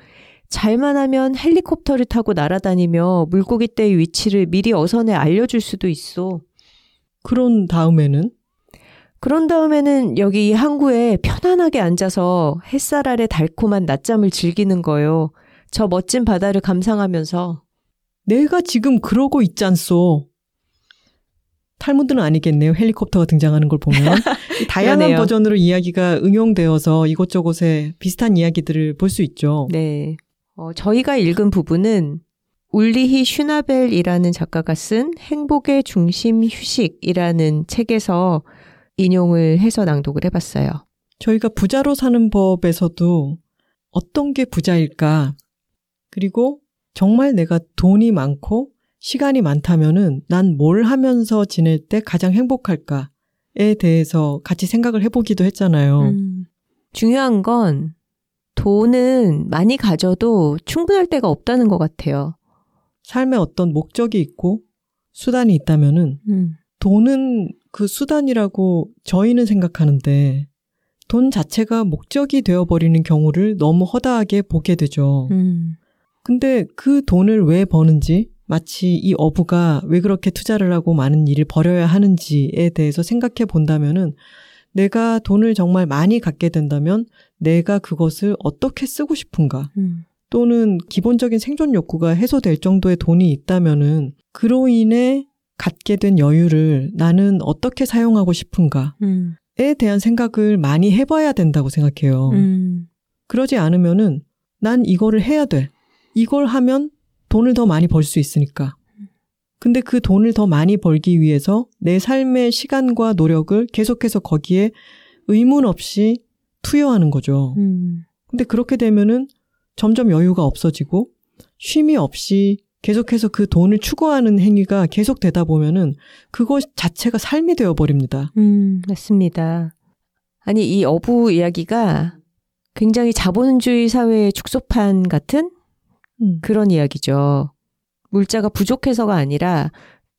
잘만 하면 헬리콥터를 타고 날아다니며 물고기 떼의 위치를 미리 어선에 알려줄 수도 있어. 그런 다음에는? 그런 다음에는 여기 이 항구에 편안하게 앉아서 햇살 아래 달콤한 낮잠을 즐기는 거예요. 저 멋진 바다를 감상하면서. 내가 지금 그러고 있잖소. 탈무드는 아니겠네요. 헬리콥터가 등장하는 걸 보면. 다양한 버전으로 이야기가 응용되어서 이곳저곳에 비슷한 이야기들을 볼 수 있죠. 네. 어, 저희가 읽은 부분은 울리히 슈나벨이라는 작가가 쓴 행복의 중심 휴식이라는 책에서 인용을 해서 낭독을 해봤어요. 저희가 부자로 사는 법에서도 어떤 게 부자일까? 그리고 정말 내가 돈이 많고 시간이 많다면은 난 뭘 하면서 지낼 때 가장 행복할까에 대해서 같이 생각을 해보기도 했잖아요. 음, 중요한 건 돈은 많이 가져도 충분할 때가 없다는 것 같아요. 삶에 어떤 목적이 있고 수단이 있다면은 음, 돈은 그 수단이라고 저희는 생각하는데 돈 자체가 목적이 되어버리는 경우를 너무 허다하게 보게 되죠. 음, 근데 그 돈을 왜 버는지 마치 이 어부가 왜 그렇게 투자를 하고 많은 일을 벌여야 하는지에 대해서 생각해 본다면은 내가 돈을 정말 많이 갖게 된다면 내가 그것을 어떻게 쓰고 싶은가? 음, 또는 기본적인 생존 욕구가 해소될 정도의 돈이 있다면은 그로 인해 갖게 된 여유를 나는 어떻게 사용하고 싶은가에 음, 대한 생각을 많이 해봐야 된다고 생각해요. 음, 그러지 않으면은 난 이거를 해야 돼. 이걸 하면 돈을 더 많이 벌 수 있으니까. 근데 그 돈을 더 많이 벌기 위해서 내 삶의 시간과 노력을 계속해서 거기에 의문 없이 투여하는 거죠. 음, 근데 그렇게 되면은 점점 여유가 없어지고 쉼이 없이 계속해서 그 돈을 추구하는 행위가 계속되다 보면은 그것 자체가 삶이 되어버립니다. 음, 맞습니다. 아니, 이 어부 이야기가 굉장히 자본주의 사회의 축소판 같은 음. 그런 이야기죠. 물자가 부족해서가 아니라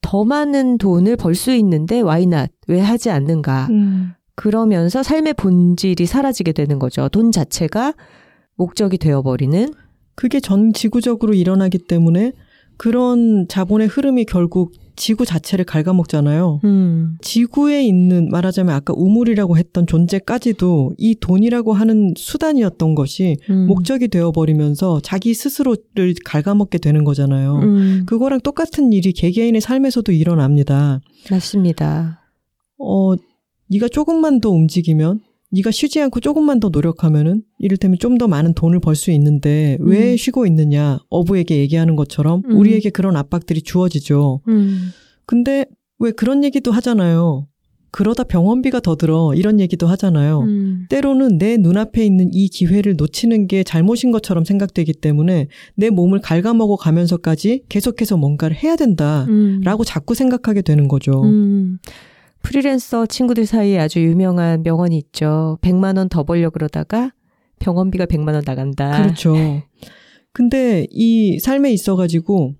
더 많은 돈을 벌 수 있는데 why not? 왜 하지 않는가? 음. 그러면서 삶의 본질이 사라지게 되는 거죠. 돈 자체가 목적이 되어버리는. 그게 전 지구적으로 일어나기 때문에 그런 자본의 흐름이 결국 지구 자체를 갉아먹잖아요. 음, 지구에 있는 말하자면 아까 우물이라고 했던 존재까지도 이 돈이라고 하는 수단이었던 것이 음, 목적이 되어버리면서 자기 스스로를 갉아먹게 되는 거잖아요. 음, 그거랑 똑같은 일이 개개인의 삶에서도 일어납니다. 맞습니다. 어, 네가 조금만 더 움직이면 네가 쉬지 않고 조금만 더 노력하면은 이를테면 좀 더 많은 돈을 벌 수 있는데 왜 음. 쉬고 있느냐 어부에게 얘기하는 것처럼 음. 우리에게 그런 압박들이 주어지죠. 음, 근데 왜 그런 얘기도 하잖아요. 그러다 병원비가 더 들어 이런 얘기도 하잖아요. 음, 때로는 내 눈앞에 있는 이 기회를 놓치는 게 잘못인 것처럼 생각되기 때문에 내 몸을 갉아먹어 가면서까지 계속해서 뭔가를 해야 된다라고 음, 자꾸 생각하게 되는 거죠. 음, 프리랜서 친구들 사이에 아주 유명한 명언이 있죠. 100만 원 더 벌려 그러다가 병원비가 100만 원 나간다. 그렇죠. 근데 이 삶에 있어 가지고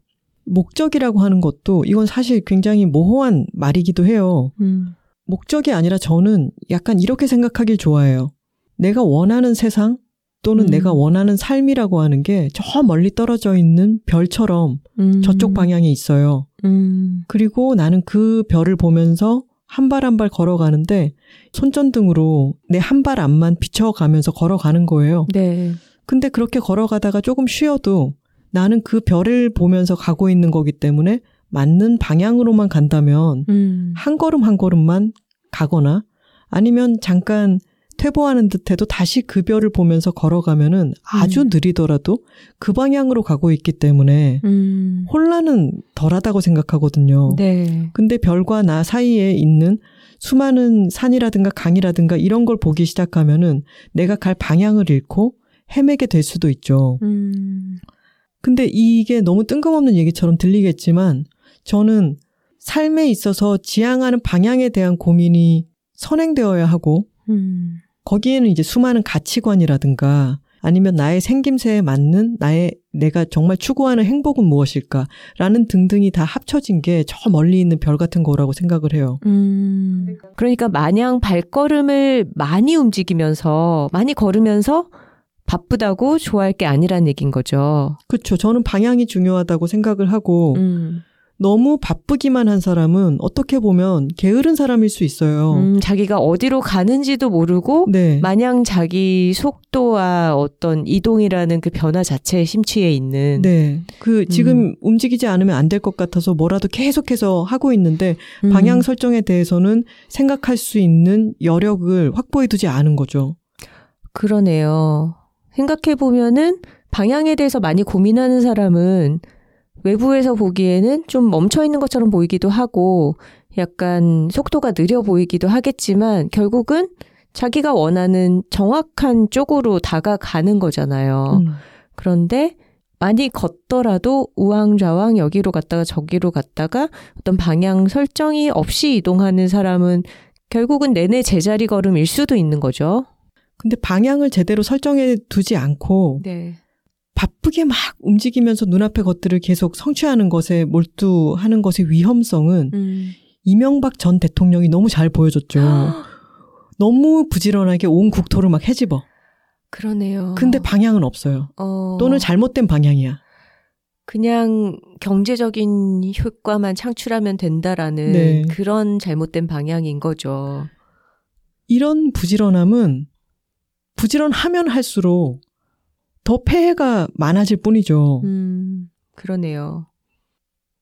목적이라고 하는 것도 이건 사실 굉장히 모호한 말이기도 해요. 음, 목적이 아니라 저는 약간 이렇게 생각하길 좋아해요. 내가 원하는 세상 또는 음. 내가 원하는 삶이라고 하는 게 저 멀리 떨어져 있는 별처럼 음, 저쪽 방향에 있어요. 음, 그리고 나는 그 별을 보면서 한 발 한 발 걸어가는데 손전등으로 내 한 발 앞만 비춰가면서 걸어가는 거예요. 네. 근데 그렇게 걸어가다가 조금 쉬어도 나는 그 별을 보면서 가고 있는 거기 때문에 맞는 방향으로만 간다면 음, 한 걸음 한 걸음만 가거나 아니면 잠깐 퇴보하는 듯해도 다시 그 별을 보면서 걸어가면은 아주 음. 느리더라도 그 방향으로 가고 있기 때문에 음, 혼란은 덜하다고 생각하거든요. 네. 근데 별과 나 사이에 있는 수많은 산이라든가 강이라든가 이런 걸 보기 시작하면은 내가 갈 방향을 잃고 헤매게 될 수도 있죠. 음, 근데 이게 너무 뜬금없는 얘기처럼 들리겠지만 저는 삶에 있어서 지향하는 방향에 대한 고민이 선행되어야 하고 음, 거기에는 이제 수많은 가치관이라든가 아니면 나의 생김새에 맞는 나의 내가 정말 추구하는 행복은 무엇일까라는 등등이 다 합쳐진 게 저 멀리 있는 별 같은 거라고 생각을 해요. 음. 그러니까 마냥 발걸음을 많이 움직이면서, 많이 걸으면서 바쁘다고 좋아할 게 아니란 얘기인 거죠. 그렇죠. 저는 방향이 중요하다고 생각을 하고 음, 너무 바쁘기만 한 사람은 어떻게 보면 게으른 사람일 수 있어요. 음, 자기가 어디로 가는지도 모르고, 네. 마냥 자기 속도와 어떤 이동이라는 그 변화 자체에 심취해 있는. 네. 그 지금 음. 움직이지 않으면 안 될 것 같아서 뭐라도 계속해서 하고 있는데 음, 방향 설정에 대해서는 생각할 수 있는 여력을 확보해 두지 않은 거죠. 그러네요. 생각해 보면은 방향에 대해서 많이 고민하는 사람은 외부에서 보기에는 좀 멈춰 있는 것처럼 보이기도 하고 약간 속도가 느려 보이기도 하겠지만 결국은 자기가 원하는 정확한 쪽으로 다가가는 거잖아요. 음. 그런데 많이 걷더라도 우왕좌왕 여기로 갔다가 저기로 갔다가 어떤 방향 설정이 없이 이동하는 사람은 결국은 내내 제자리 걸음일 수도 있는 거죠. 근데 방향을 제대로 설정해 두지 않고 네. 바쁘게 막 움직이면서 눈앞의 것들을 계속 성취하는 것에 몰두하는 것의 위험성은 음. 이명박 전 대통령이 너무 잘 보여줬죠. 너무 부지런하게 온 국토를 막 헤집어. 그러네요. 근데 방향은 없어요. 어, 또는 잘못된 방향이야. 그냥 경제적인 효과만 창출하면 된다라는 네. 그런 잘못된 방향인 거죠. 이런 부지런함은 부지런하면 할수록 더 폐해가 많아질 뿐이죠. 음, 그러네요.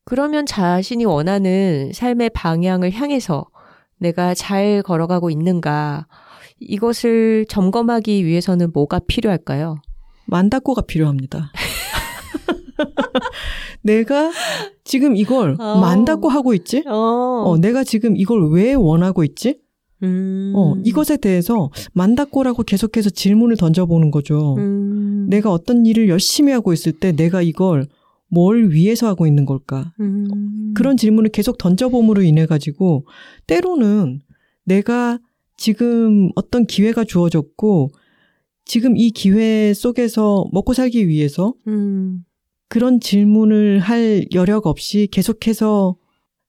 그러면 자신이 원하는 삶의 방향을 향해서 내가 잘 걸어가고 있는가, 이것을 점검하기 위해서는 뭐가 필요할까요? 만다꼬가 필요합니다. 내가 지금 이걸 어. 만다꼬 하고 있지? 어, 어, 내가 지금 이걸 왜 원하고 있지? 음, 어, 이것에 대해서 만다꼬라고 계속해서 질문을 던져보는 거죠. 음, 내가 어떤 일을 열심히 하고 있을 때 내가 이걸 뭘 위해서 하고 있는 걸까? 음, 그런 질문을 계속 던져봄으로 인해 가지고 때로는 내가 지금 어떤 기회가 주어졌고 지금 이 기회 속에서 먹고 살기 위해서 음, 그런 질문을 할 여력 없이 계속해서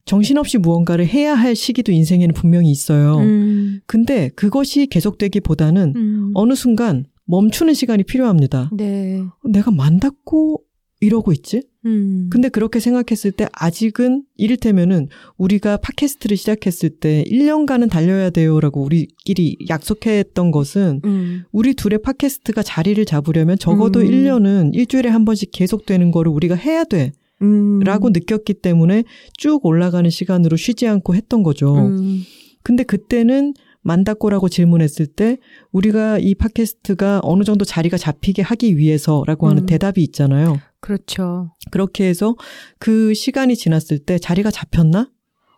정신없이 무언가를 해야 할 시기도 인생에는 분명히 있어요. 음, 근데 그것이 계속되기보다는 음, 어느 순간 멈추는 시간이 필요합니다. 네, 내가 만닫고 이러고 있지? 음, 근데 그렇게 생각했을 때 아직은 이를테면은 우리가 팟캐스트를 시작했을 때 1년간은 달려야 돼요라고 우리끼리 약속했던 것은 음, 우리 둘의 팟캐스트가 자리를 잡으려면 적어도 음. 1년은 일주일에 한 번씩 계속되는 거를 우리가 해야 돼. 음, 라고 느꼈기 때문에 쭉 올라가는 시간으로 쉬지 않고 했던 거죠. 음, 근데 그때는 만다꼬라고 질문했을 때 우리가 이 팟캐스트가 어느 정도 자리가 잡히게 하기 위해서라고 하는 음. 대답이 있잖아요. 그렇죠. 그렇게 해서 그 시간이 지났을 때 자리가 잡혔나?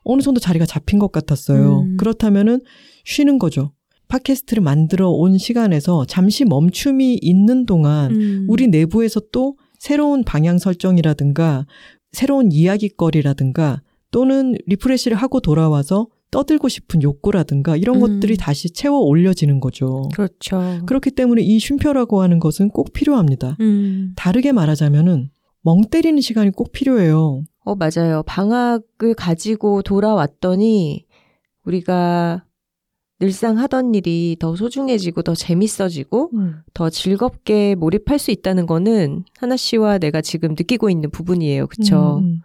어느 정도 자리가 잡힌 것 같았어요. 음. 그렇다면은 쉬는 거죠. 팟캐스트를 만들어 온 시간에서 잠시 멈춤이 있는 동안 음, 우리 내부에서 또 새로운 방향 설정이라든가 새로운 이야기거리라든가 또는 리프레시를 하고 돌아와서 떠들고 싶은 욕구라든가 이런 음. 것들이 다시 채워 올려지는 거죠. 그렇죠. 그렇기 때문에 이 쉼표라고 하는 것은 꼭 필요합니다. 음. 다르게 말하자면은 멍 때리는 시간이 꼭 필요해요. 어, 맞아요. 방학을 가지고 돌아왔더니 우리가 늘상 하던 일이 더 소중해지고 더 재밌어지고 더 즐겁게 몰입할 수 있다는 거는 하나 씨와 내가 지금 느끼고 있는 부분이에요. 그쵸? 음, 음.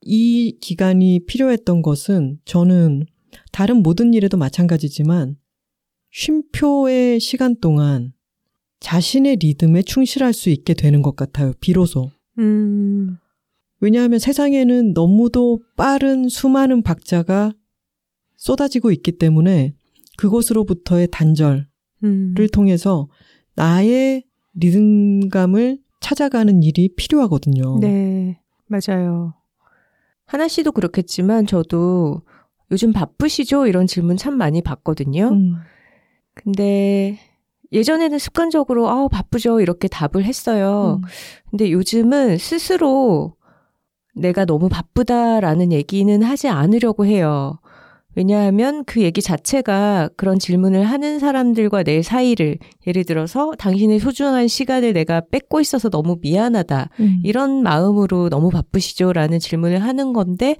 이 기간이 필요했던 것은 저는 다른 모든 일에도 마찬가지지만 쉼표의 시간 동안 자신의 리듬에 충실할 수 있게 되는 것 같아요. 비로소. 음, 왜냐하면 세상에는 너무도 빠른 수많은 박자가 쏟아지고 있기 때문에 그곳으로부터의 단절을 음. 통해서 나의 리듬감을 찾아가는 일이 필요하거든요. 네, 맞아요. 하나 씨도 그렇겠지만 저도 요즘 바쁘시죠? 이런 질문 참 많이 받거든요. 음, 근데 예전에는 습관적으로 아 바쁘죠 이렇게 답을 했어요. 음. 근데 요즘은 스스로 내가 너무 바쁘다라는 얘기는 하지 않으려고 해요. 왜냐하면 그 얘기 자체가 그런 질문을 하는 사람들과 내 사이를 예를 들어서 당신의 소중한 시간을 내가 뺏고 있어서 너무 미안하다. 음. 이런 마음으로 너무 바쁘시죠? 라는 질문을 하는 건데,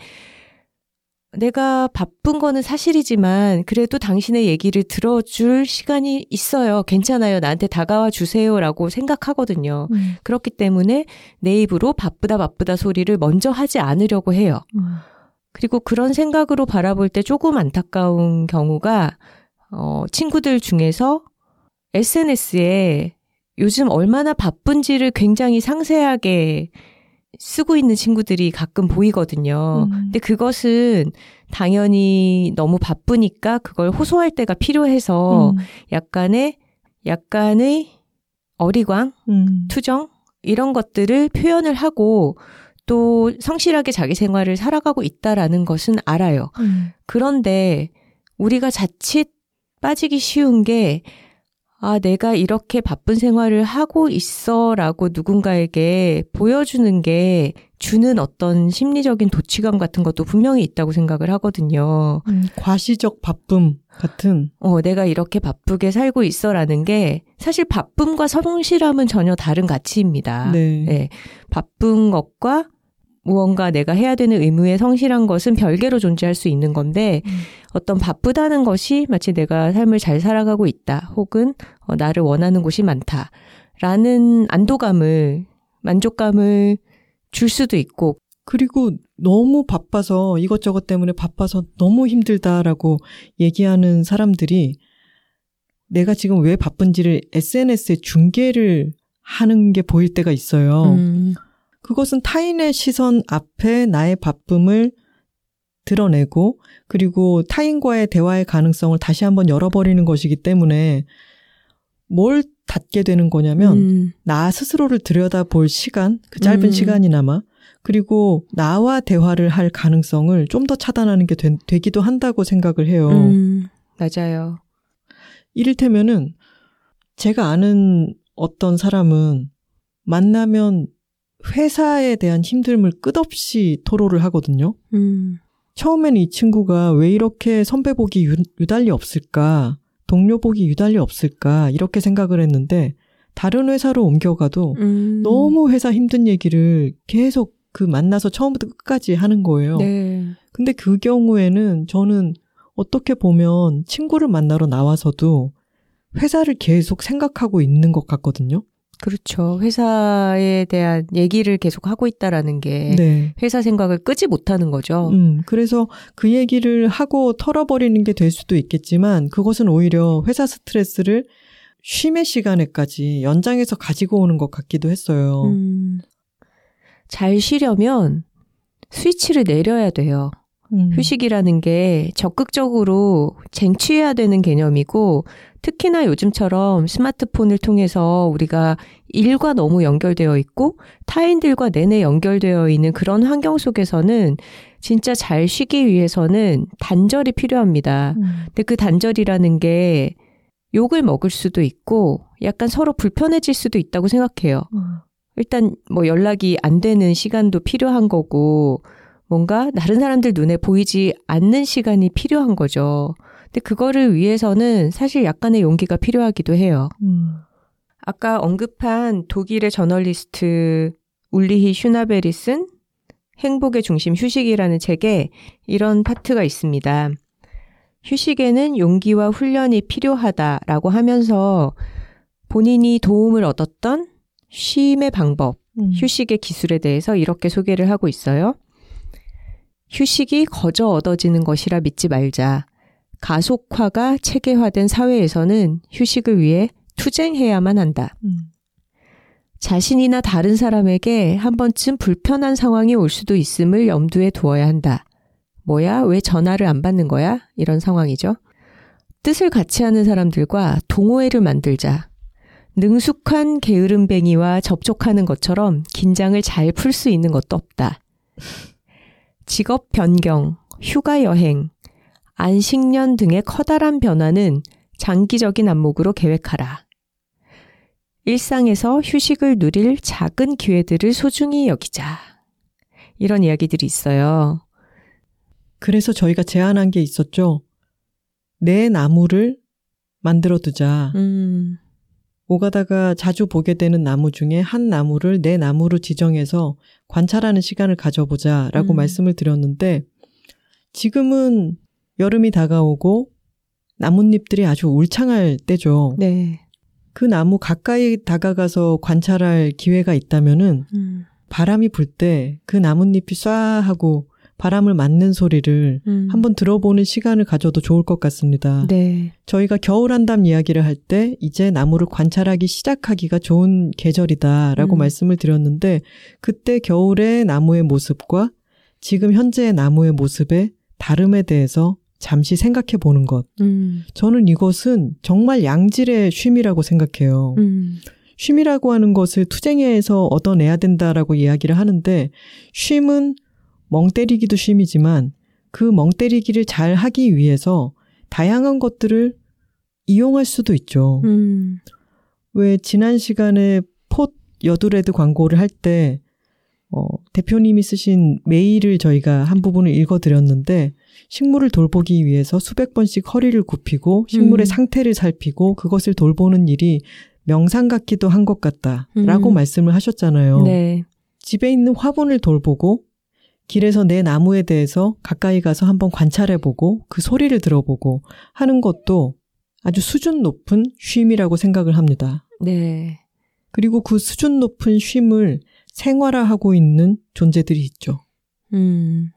내가 바쁜 거는 사실이지만, 그래도 당신의 얘기를 들어줄 시간이 있어요. 괜찮아요. 나한테 다가와 주세요. 라고 생각하거든요. 음. 그렇기 때문에 내 입으로 바쁘다 바쁘다 소리를 먼저 하지 않으려고 해요. 음. 그리고 그런 생각으로 바라볼 때 조금 안타까운 경우가, 어, 친구들 중에서 SNS에 요즘 얼마나 바쁜지를 굉장히 상세하게 쓰고 있는 친구들이 가끔 보이거든요. 음. 근데 그것은 당연히 너무 바쁘니까 그걸 호소할 때가 필요해서 음. 약간의, 약간의 어리광, 음. 투정, 이런 것들을 표현을 하고 또 성실하게 자기 생활을 살아가고 있다라는 것은 알아요. 음. 그런데 우리가 자칫 빠지기 쉬운 게 아, 내가 이렇게 바쁜 생활을 하고 있어 라고 누군가에게 보여주는 게 주는 어떤 심리적인 도취감 같은 것도 분명히 있다고 생각을 하거든요. 음, 과시적 바쁨 같은. 어, 내가 이렇게 바쁘게 살고 있어 라는 게 사실 바쁨과 성실함은 전혀 다른 가치입니다. 네. 네. 바쁜 것과 무언가 내가 해야 되는 의무에 성실한 것은 별개로 존재할 수 있는 건데 음. 어떤 바쁘다는 것이 마치 내가 삶을 잘 살아가고 있다 혹은 어, 나를 원하는 곳이 많다라는 안도감을 만족감을 줄 수도 있고 그리고 너무 바빠서 이것저것 때문에 바빠서 너무 힘들다라고 얘기하는 사람들이 내가 지금 왜 바쁜지를 SNS에 중계를 하는 게 보일 때가 있어요. 음, 그것은 타인의 시선 앞에 나의 바쁨을 드러내고 그리고 타인과의 대화의 가능성을 다시 한번 열어버리는 것이기 때문에 뭘 닫게 되는 거냐면 음, 나 스스로를 들여다볼 시간, 그 짧은 음. 시간이나마 그리고 나와 대화를 할 가능성을 좀 더 차단하는 게 되, 기도 한다고 생각을 해요. 음, 맞아요. 이를테면은 제가 아는 어떤 사람은 만나면 회사에 대한 힘듦을 끝없이 토로를 하거든요. 음, 처음에는 이 친구가 왜 이렇게 선배복이 유, 유달리 없을까, 동료복이 유달리 없을까, 이렇게 생각을 했는데, 다른 회사로 옮겨가도 음. 너무 회사 힘든 얘기를 계속 그 만나서 처음부터 끝까지 하는 거예요. 네. 근데 그 경우에는 저는 어떻게 보면 친구를 만나러 나와서도 회사를 계속 생각하고 있는 것 같거든요. 그렇죠. 회사에 대한 얘기를 계속 하고 있다라는 게 네. 회사 생각을 끄지 못하는 거죠. 음, 그래서 그 얘기를 하고 털어버리는 게 될 수도 있겠지만 그것은 오히려 회사 스트레스를 쉼의 시간에까지 연장해서 가지고 오는 것 같기도 했어요. 음, 잘 쉬려면 스위치를 내려야 돼요. 음. 휴식이라는 게 적극적으로 쟁취해야 되는 개념이고 특히나 요즘처럼 스마트폰을 통해서 우리가 일과 너무 연결되어 있고 타인들과 내내 연결되어 있는 그런 환경 속에서는 진짜 잘 쉬기 위해서는 단절이 필요합니다. 음. 근데 그 단절이라는 게 욕을 먹을 수도 있고 약간 서로 불편해질 수도 있다고 생각해요. 음. 일단 뭐 연락이 안 되는 시간도 필요한 거고 뭔가 다른 사람들 눈에 보이지 않는 시간이 필요한 거죠. 근데 그거를 위해서는 사실 약간의 용기가 필요하기도 해요. 음. 아까 언급한 독일의 저널리스트 울리히 슈나베리 쓴 행복의 중심 휴식이라는 책에 이런 파트가 있습니다. 휴식에는 용기와 훈련이 필요하다라고 하면서 본인이 도움을 얻었던 쉼의 방법, 음. 휴식의 기술에 대해서 이렇게 소개를 하고 있어요. 휴식이 거저 얻어지는 것이라 믿지 말자. 가속화가 체계화된 사회에서는 휴식을 위해 투쟁해야만 한다. 음. 자신이나 다른 사람에게 한 번쯤 불편한 상황이 올 수도 있음을 염두에 두어야 한다. 뭐야? 왜 전화를 안 받는 거야? 이런 상황이죠. 뜻을 같이 하는 사람들과 동호회를 만들자. 능숙한 게으름뱅이와 접촉하는 것처럼 긴장을 잘 풀 수 있는 것도 없다. 직업 변경, 휴가 여행, 안식년 등의 커다란 변화는 장기적인 안목으로 계획하라. 일상에서 휴식을 누릴 작은 기회들을 소중히 여기자. 이런 이야기들이 있어요. 그래서 저희가 제안한 게 있었죠. 내 나무를 만들어 두자. 음, 오가다가 자주 보게 되는 나무 중에 한 나무를 내 나무로 지정해서 관찰하는 시간을 가져보자 라고 음. 말씀을 드렸는데 지금은 여름이 다가오고 나뭇잎들이 아주 울창할 때죠. 네. 그 나무 가까이 다가가서 관찰할 기회가 있다면은 음, 바람이 불 때 그 나뭇잎이 쏴 하고 바람을 맞는 소리를 음. 한번 들어보는 시간을 가져도 좋을 것 같습니다. 네. 저희가 겨울 한담 이야기를 할 때 이제 나무를 관찰하기 시작하기가 좋은 계절이다라고 음. 말씀을 드렸는데 그때 겨울의 나무의 모습과 지금 현재의 나무의 모습의 다름에 대해서 잠시 생각해 보는 것. 음, 저는 이것은 정말 양질의 쉼이라고 생각해요. 음, 쉼이라고 하는 것을 투쟁에서 얻어내야 된다라고 이야기를 하는데 쉼은 멍 때리기도 쉼이지만 그 멍 때리기를 잘 하기 위해서 다양한 것들을 이용할 수도 있죠. 음. 왜 지난 시간에 폿 여드레드 광고를 할 때 어, 대표님이 쓰신 메일을 저희가 한 부분을 읽어드렸는데 식물을 돌보기 위해서 수백 번씩 허리를 굽히고 식물의 음. 상태를 살피고 그것을 돌보는 일이 명상 같기도 한 것 같다라고 음. 말씀을 하셨잖아요. 네. 집에 있는 화분을 돌보고 길에서 내 나무에 대해서 가까이 가서 한번 관찰해보고 그 소리를 들어보고 하는 것도 아주 수준 높은 쉼이라고 생각을 합니다. 네. 그리고 그 수준 높은 쉼을 생활화하고 있는 존재들이 있죠. 음.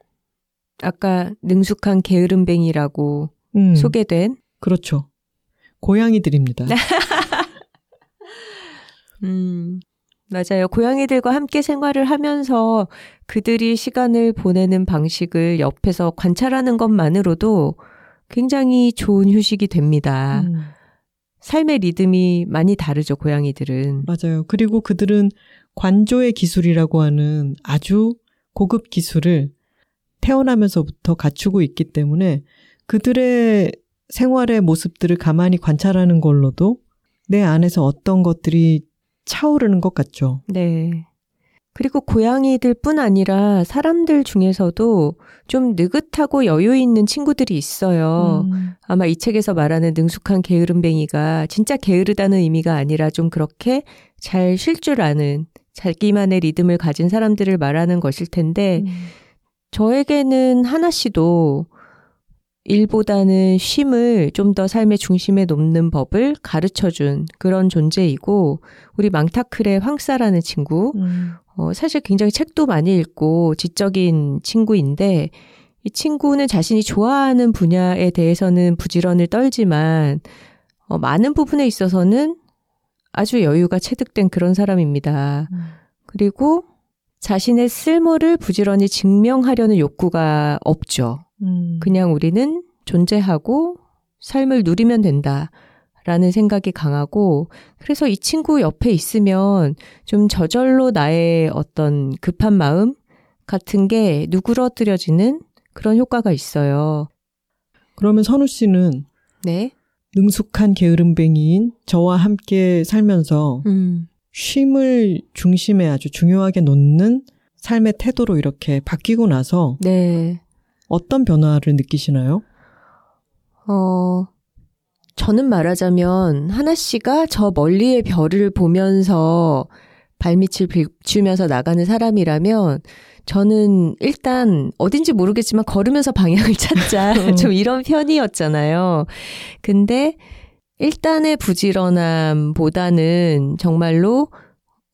아까 능숙한 게으름뱅이라고 음, 소개된 그렇죠. 고양이들입니다. 음, 맞아요. 고양이들과 함께 생활을 하면서 그들이 시간을 보내는 방식을 옆에서 관찰하는 것만으로도 굉장히 좋은 휴식이 됩니다. 음, 삶의 리듬이 많이 다르죠, 고양이들은. 맞아요. 그리고 그들은 관조의 기술이라고 하는 아주 고급 기술을 태어나면서부터 갖추고 있기 때문에 그들의 생활의 모습들을 가만히 관찰하는 걸로도 내 안에서 어떤 것들이 차오르는 것 같죠. 네. 그리고 고양이들 뿐 아니라 사람들 중에서도 좀 느긋하고 여유 있는 친구들이 있어요. 음, 아마 이 책에서 말하는 능숙한 게으름뱅이가 진짜 게으르다는 의미가 아니라 좀 그렇게 잘 쉴 줄 아는 자기만의 리듬을 가진 사람들을 말하는 것일 텐데 음. 저에게는 하나 씨도 일보다는 쉼을 좀 더 삶의 중심에 놓는 법을 가르쳐 준 그런 존재이고 우리 망타클의 황사라는 친구 음, 어, 사실 굉장히 책도 많이 읽고 지적인 친구인데 이 친구는 자신이 좋아하는 분야에 대해서는 부지런을 떨지만 어, 많은 부분에 있어서는 아주 여유가 체득된 그런 사람입니다. 음. 그리고 자신의 쓸모를 부지런히 증명하려는 욕구가 없죠. 음. 그냥 우리는 존재하고 삶을 누리면 된다. 라는 생각이 강하고, 그래서 이 친구 옆에 있으면 좀 저절로 나의 어떤 급한 마음 같은 게 누그러뜨려지는 그런 효과가 있어요. 그러면 선우 씨는 네. 능숙한 게으름뱅이인 저와 함께 살면서 음. 쉼을 중심에 아주 중요하게 놓는 삶의 태도로 이렇게 바뀌고 나서 네. 어떤 변화를 느끼시나요? 어, 저는 말하자면 하나 씨가 저 멀리의 별을 보면서 발밑을 비추면서 나가는 사람이라면 저는 일단 어딘지 모르겠지만 걸으면서 방향을 찾자 좀 이런 편이었잖아요. 근데 일단의 부지런함보다는 정말로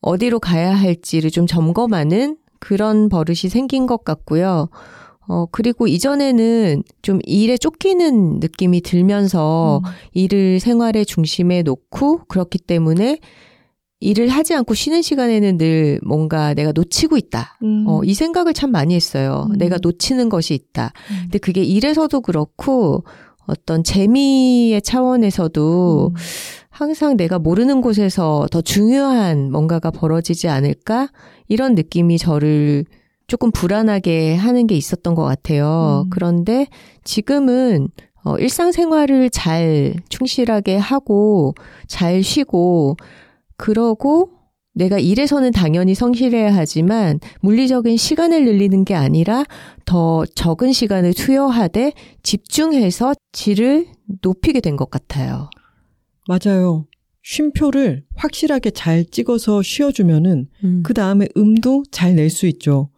어디로 가야 할지를 좀 점검하는 그런 버릇이 생긴 것 같고요. 어, 그리고 이전에는 좀 일에 쫓기는 느낌이 들면서 일을 생활의 중심에 놓고 그렇기 때문에 일을 하지 않고 쉬는 시간에는 늘 뭔가 내가 놓치고 있다. 음. 어, 이 생각을 참 많이 했어요. 음. 내가 놓치는 것이 있다. 음. 근데 그게 일에서도 그렇고 어떤 재미의 차원에서도 음. 항상 내가 모르는 곳에서 더 중요한 뭔가가 벌어지지 않을까? 이런 느낌이 저를 조금 불안하게 하는 게 있었던 것 같아요. 음. 그런데 지금은 어, 일상생활을 잘 충실하게 하고 잘 쉬고 그러고 내가 일에서는 당연히 성실해야 하지만 물리적인 시간을 늘리는 게 아니라 더 적은 시간을 투여하되 집중해서 질을 높이게 된 것 같아요. 맞아요. 쉼표를 확실하게 잘 찍어서 쉬어주면은 음. 그 다음에 음도 잘 낼 수 있죠.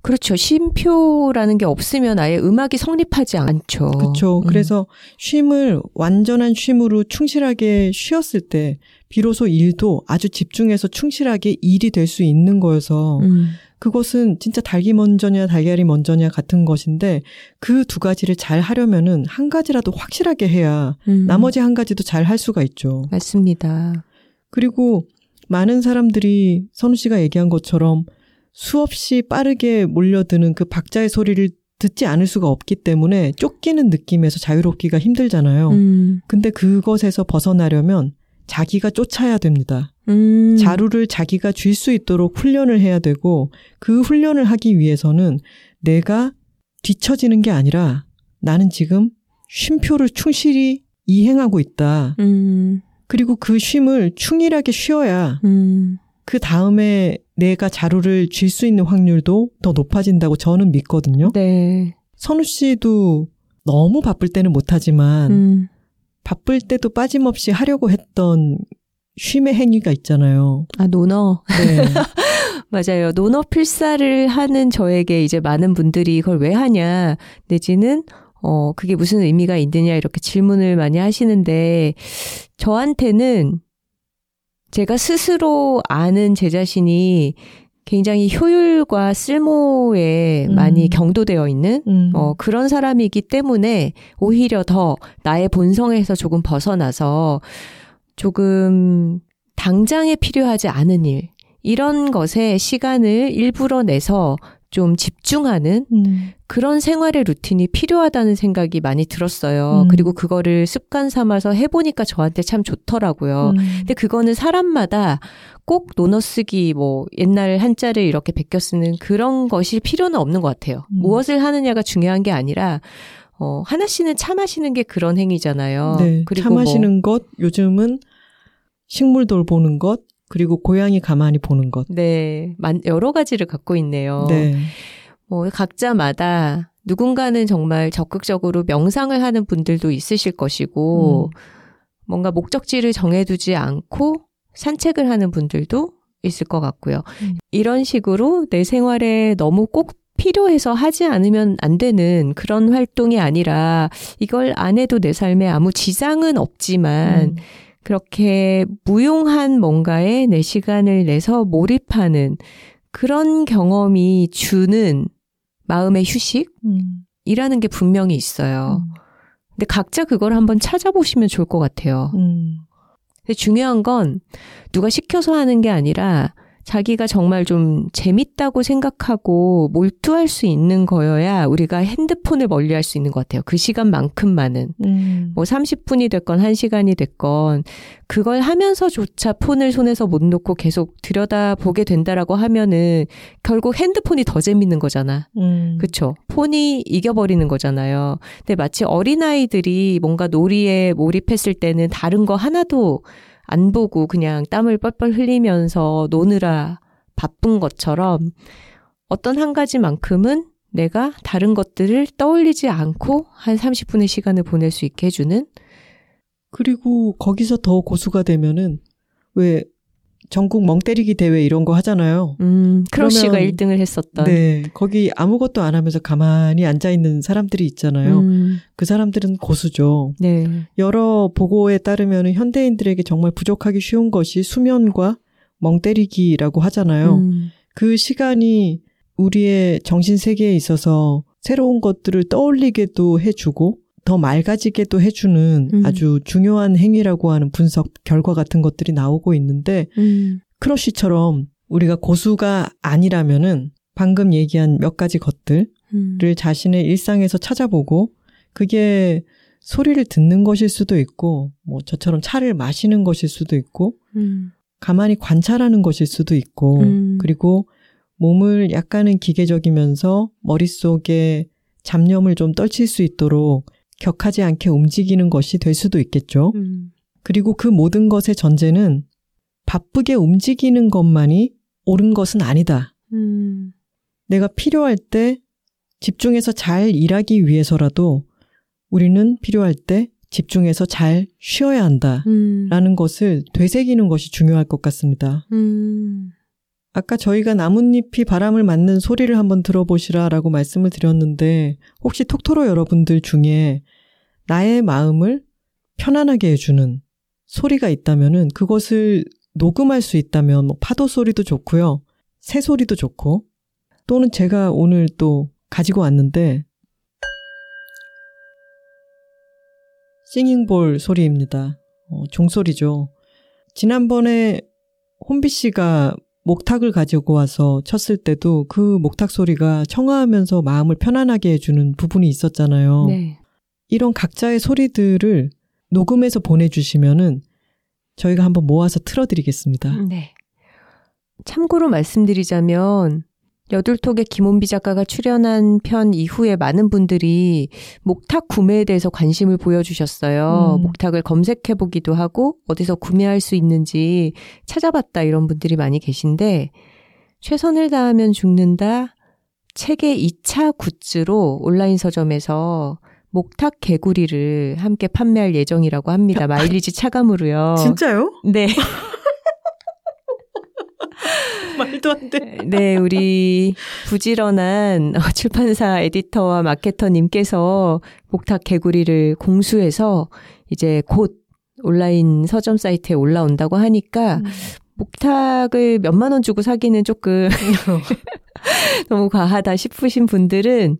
그렇죠. 쉼표라는 게 없으면 아예 음악이 성립하지 않죠. 그렇죠. 음. 그래서 쉼을 완전한 쉼으로 충실하게 쉬었을 때 비로소 일도 아주 집중해서 충실하게 일이 될 수 있는 거여서 음. 그것은 진짜 닭이 먼저냐 달걀이 먼저냐 같은 것인데 그 두 가지를 잘 하려면은 한 가지라도 확실하게 해야 음. 나머지 한 가지도 잘 할 수가 있죠. 맞습니다. 그리고 많은 사람들이 선우 씨가 얘기한 것처럼 수없이 빠르게 몰려드는 그 박자의 소리를 듣지 않을 수가 없기 때문에 쫓기는 느낌에서 자유롭기가 힘들잖아요. 음. 근데 그것에서 벗어나려면 자기가 쫓아야 됩니다. 음. 자루를 자기가 쥘 수 있도록 훈련을 해야 되고 그 훈련을 하기 위해서는 내가 뒤처지는 게 아니라 나는 지금 쉼표를 충실히 이행하고 있다. 음. 그리고 그 쉼을 충실하게 쉬어야 음. 그 다음에 내가 자루를 쥘 수 있는 확률도 더 높아진다고 저는 믿거든요. 네. 선우 씨도 너무 바쁠 때는 못하지만 음. 바쁠 때도 빠짐없이 하려고 했던 쉼의 행위가 있잖아요. 아, 논어. 네. 맞아요. 논어 필사를 하는 저에게 이제 많은 분들이 그걸 왜 하냐, 내지는, 어, 그게 무슨 의미가 있느냐, 이렇게 질문을 많이 하시는데, 저한테는 제가 스스로 아는 제 자신이 굉장히 효율과 쓸모에 음. 많이 경도되어 있는 음. 어, 그런 사람이기 때문에 오히려 더 나의 본성에서 조금 벗어나서 조금 당장에 필요하지 않은 일, 이런 것에 시간을 일부러 내서 좀 집중하는 음. 그런 생활의 루틴이 필요하다는 생각이 많이 들었어요. 음. 그리고 그거를 습관 삼아서 해보니까 저한테 참 좋더라고요. 음. 근데 그거는 사람마다 꼭 논어 쓰기 뭐 옛날 한자를 이렇게 베껴 쓰는 그런 것이 필요는 없는 것 같아요. 음. 무엇을 하느냐가 중요한 게 아니라 어 하나 씨는 차 마시는 게 그런 행위잖아요. 네. 그리고 차뭐 마시는 것, 요즘은 식물 돌보는 것, 그리고 고양이 가만히 보는 것. 네, 만- 여러 가지를 갖고 있네요. 네. 뭐 각자마다 누군가는 정말 적극적으로 명상을 하는 분들도 있으실 것이고 음. 뭔가 목적지를 정해두지 않고 산책을 하는 분들도 있을 것 같고요. 음. 이런 식으로 내 생활에 너무 꼭 필요해서 하지 않으면 안 되는 그런 활동이 아니라 이걸 안 해도 내 삶에 아무 지장은 없지만 음. 그렇게 무용한 뭔가에 내 시간을 내서 몰입하는 그런 경험이 주는 마음의 휴식이라는 음. 게 분명히 있어요. 음. 근데 각자 그걸 한번 찾아보시면 좋을 것 같아요. 음. 근데 중요한 건 누가 시켜서 하는 게 아니라 자기가 정말 좀 재밌다고 생각하고 몰두할 수 있는 거여야 우리가 핸드폰을 멀리 할 수 있는 것 같아요. 그 시간만큼만은. 음. 뭐 30분이 됐건 1시간이 됐건 그걸 하면서조차 폰을 손에서 못 놓고 계속 들여다보게 된다라고 하면은 결국 핸드폰이 더 재밌는 거잖아. 음. 그쵸? 폰이 이겨버리는 거잖아요. 근데 마치 어린아이들이 뭔가 놀이에 몰입했을 때는 다른 거 하나도 안 보고 그냥 땀을 뻘뻘 흘리면서 노느라 바쁜 것처럼 어떤 한 가지만큼은 내가 다른 것들을 떠올리지 않고 한 30분의 시간을 보낼 수 있게 해주는 그리고 거기서 더 고수가 되면은 왜 전국 멍때리기 대회 이런 거 하잖아요. 음, 크러쉬가 그러면- 1등을 했었던 네. 거기 아무것도 안 하면서 가만히 앉아 있는 사람들이 있잖아요. 음, 그 사람들은 고수죠. 네. 여러 보고에 따르면 현대인들에게 정말 부족하기 쉬운 것이 수면과 멍때리기라고 하잖아요. 음, 그 시간이 우리의 정신 세계에 있어서 새로운 것들을 떠올리게도 해주고 더 맑아지게도 해주는 음. 아주 중요한 행위라고 하는 분석 결과 같은 것들이 나오고 있는데 음, 크러쉬처럼 우리가 고수가 아니라면은 방금 얘기한 몇 가지 것들을 음. 자신의 일상에서 찾아보고 그게 소리를 듣는 것일 수도 있고 뭐 저처럼 차를 마시는 것일 수도 있고 음, 가만히 관찰하는 것일 수도 있고 음. 그리고 몸을 약간은 기계적이면서 머릿속에 잡념을 좀 떨칠 수 있도록 격하지 않게 움직이는 것이 될 수도 있겠죠. 음. 그리고 그 모든 것의 전제는 바쁘게 움직이는 것만이 옳은 것은 아니다. 음. 내가 필요할 때 집중해서 잘 일하기 위해서라도 우리는 필요할 때 집중해서 잘 쉬어야 한다. 음. 라는 것을 되새기는 것이 중요할 것 같습니다. 음. 아까 저희가 나뭇잎이 바람을 맞는 소리를 한번 들어보시라 라고 말씀을 드렸는데 혹시 톡토로 여러분들 중에 나의 마음을 편안하게 해주는 소리가 있다면은 그것을 녹음할 수 있다면 뭐 파도 소리도 좋고요. 새 소리도 좋고 또는 제가 오늘 또 가지고 왔는데 싱잉볼 소리입니다. 어, 종소리죠. 지난번에 혼비 씨가 목탁을 가지고 와서 쳤을 때도 그 목탁 소리가 청아하면서 마음을 편안하게 해주는 부분이 있었잖아요. 네. 이런 각자의 소리들을 녹음해서 보내주시면은 저희가 한번 모아서 틀어드리겠습니다. 네. 참고로 말씀드리자면 여둘톡의 김원비 작가가 출연한 편 이후에 많은 분들이 목탁 구매에 대해서 관심을 보여주셨어요. 음. 목탁을 검색해 보기도 하고 어디서 구매할 수 있는지 찾아봤다 이런 분들이 많이 계신데 최선을 다하면 죽는다 책의 2차 굿즈로 온라인 서점에서 목탁 개구리를 함께 판매할 예정이라고 합니다. 마일리지 차감으로요. 진짜요? 네. 말도 안 돼. 네, 우리 부지런한 어, 출판사 에디터와 마케터님께서 목탁 개구리를 공수해서 이제 곧 온라인 서점 사이트에 올라온다고 하니까 음. 목탁을 몇만 원 주고 사기는 조금 너무 과하다 싶으신 분들은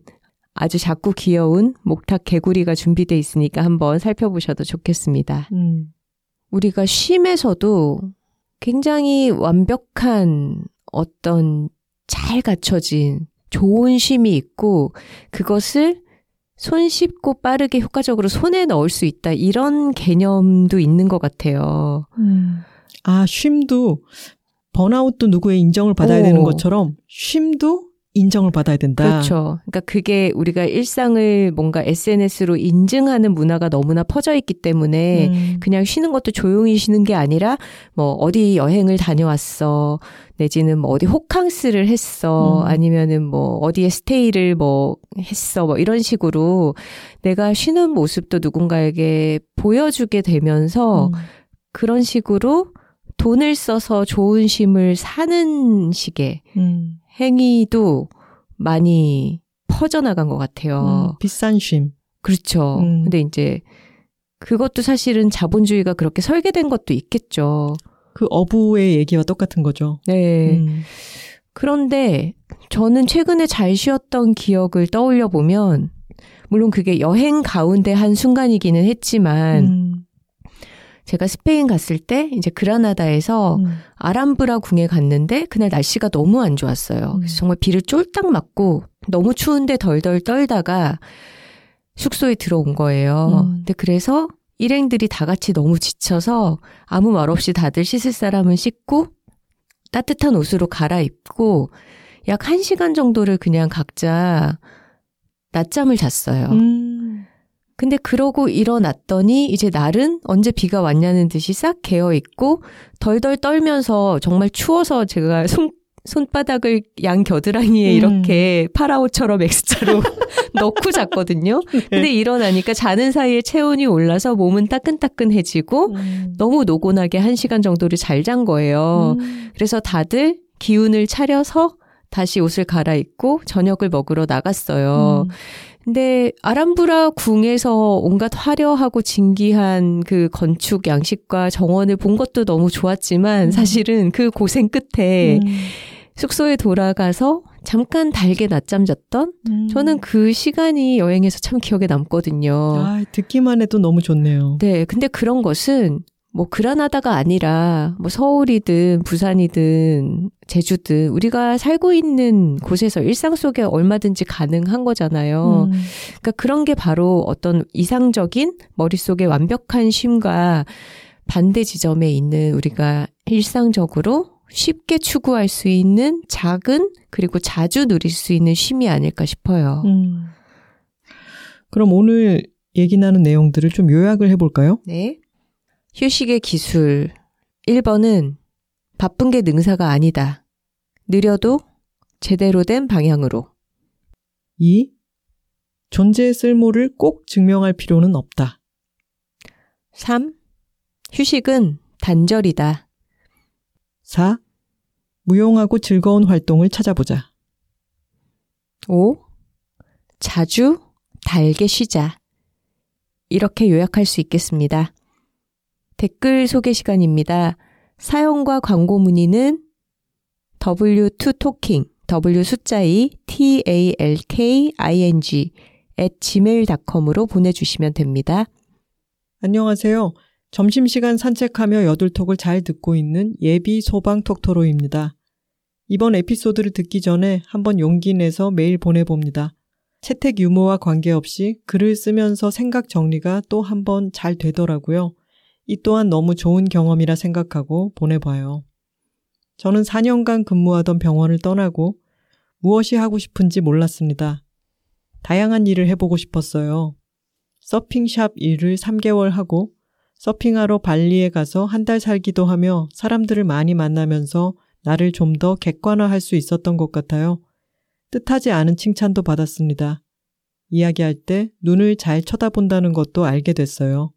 아주 작고 귀여운 목탁 개구리가 준비돼 있으니까 한번 살펴보셔도 좋겠습니다. 음. 우리가 쉼에서도 굉장히 완벽한 어떤 잘 갖춰진 좋은 쉼이 있고 그것을 손쉽고 빠르게 효과적으로 손에 넣을 수 있다. 이런 개념도 있는 것 같아요. 음. 아, 쉼도 번아웃도 누구의 인정을 받아야 오. 되는 것처럼 쉼도 인정을 받아야 된다. 그렇죠. 그러니까 그게 우리가 일상을 뭔가 SNS로 인증하는 문화가 너무나 퍼져 있기 때문에 음. 그냥 쉬는 것도 조용히 쉬는 게 아니라 뭐 어디 여행을 다녀왔어 내지는 뭐 어디 호캉스를 했어 음. 아니면은 뭐 어디에 스테이를 뭐 했어 뭐 이런 식으로 내가 쉬는 모습도 누군가에게 보여주게 되면서 음. 그런 식으로 돈을 써서 좋은 쉼을 사는 식의 음. 행위도 많이 퍼져나간 것 같아요. 음. 비싼 쉼. 그렇죠. 음. 근데 이제 그것도 사실은 자본주의가 그렇게 설계된 것도 있겠죠. 그 어부의 얘기와 똑같은 거죠. 네. 음. 그런데 저는 최근에 잘 쉬었던 기억을 떠올려 보면 물론 그게 여행 가운데 한 순간이기는 했지만 음. 제가 스페인 갔을 때 이제 그라나다에서 음. 아람브라 궁에 갔는데 그날 날씨가 너무 안 좋았어요. 음. 그래서 정말 비를 쫄딱 맞고 너무 추운데 덜덜 떨다가 숙소에 들어온 거예요. 음. 근데 그래서 일행들이 다 같이 너무 지쳐서 아무 말 없이 다들 씻을 사람은 씻고 따뜻한 옷으로 갈아입고 약 한시간 정도를 그냥 각자 낮잠을 잤어요. 음. 근데 그러고 일어났더니 이제 날은 언제 비가 왔냐는 듯이 싹 개어 있고 덜덜 떨면서 정말 추워서 제가 손 손바닥을 양 겨드랑이에 음. 이렇게 파라오처럼 X자로 넣고 잤거든요. 근데 일어나니까 자는 사이에 체온이 올라서 몸은 따끈따끈해지고 음. 너무 노곤하게 한 시간 정도를 잘 잔 거예요. 음. 그래서 다들 기운을 차려서 다시 옷을 갈아입고 저녁을 먹으러 나갔어요. 음. 근데 아람브라 궁에서 온갖 화려하고 진기한 그 건축 양식과 정원을 본 것도 너무 좋았지만 음. 사실은 그 고생 끝에 음. 숙소에 돌아가서 잠깐 달게 낮잠 잤던 음. 저는 그 시간이 여행에서 참 기억에 남거든요. 아, 듣기만 해도 너무 좋네요. 네, 근데 그런 것은 뭐 그라나다가 아니라 뭐 서울이든 부산이든 제주든 우리가 살고 있는 곳에서 일상 속에 얼마든지 가능한 거잖아요. 음. 그러니까 그런 게 바로 어떤 이상적인 머릿속의 완벽한 쉼과 반대 지점에 있는 우리가 일상적으로 쉽게 추구할 수 있는 작은 그리고 자주 누릴 수 있는 쉼이 아닐까 싶어요. 음. 그럼 오늘 얘기 나눈 내용들을 좀 요약을 해볼까요? 네. 휴식의 기술. 1번은 바쁜 게 능사가 아니다. 느려도 제대로 된 방향으로. 2. 존재의 쓸모를 꼭 증명할 필요는 없다. 3. 휴식은 단절이다. 4. 무용하고 즐거운 활동을 찾아보자. 5. 자주 달게 쉬자. 이렇게 요약할 수 있겠습니다. 댓글 소개 시간입니다. 사연과 광고 문의는 w2talking, w 숫자 2, t-a-l-k-i-n-g, at gmail.com으로 보내주시면 됩니다. 안녕하세요. 점심시간 산책하며 여둘톡을 잘 듣고 있는 예비 소방 톡토로입니다. 이번 에피소드를 듣기 전에 한번 용기 내서 메일 보내봅니다. 채택 유무와 관계없이 글을 쓰면서 생각 정리가 또 한 번 잘 되더라고요. 이 또한 너무 좋은 경험이라 생각하고 보내봐요. 저는 4년간 근무하던 병원을 떠나고 무엇이 하고 싶은지 몰랐습니다. 다양한 일을 해보고 싶었어요. 서핑샵 일을 3개월 하고 서핑하러 발리에 가서 한 달 살기도 하며 사람들을 많이 만나면서 나를 좀 더 객관화할 수 있었던 것 같아요. 뜻하지 않은 칭찬도 받았습니다. 이야기할 때 눈을 잘 쳐다본다는 것도 알게 됐어요.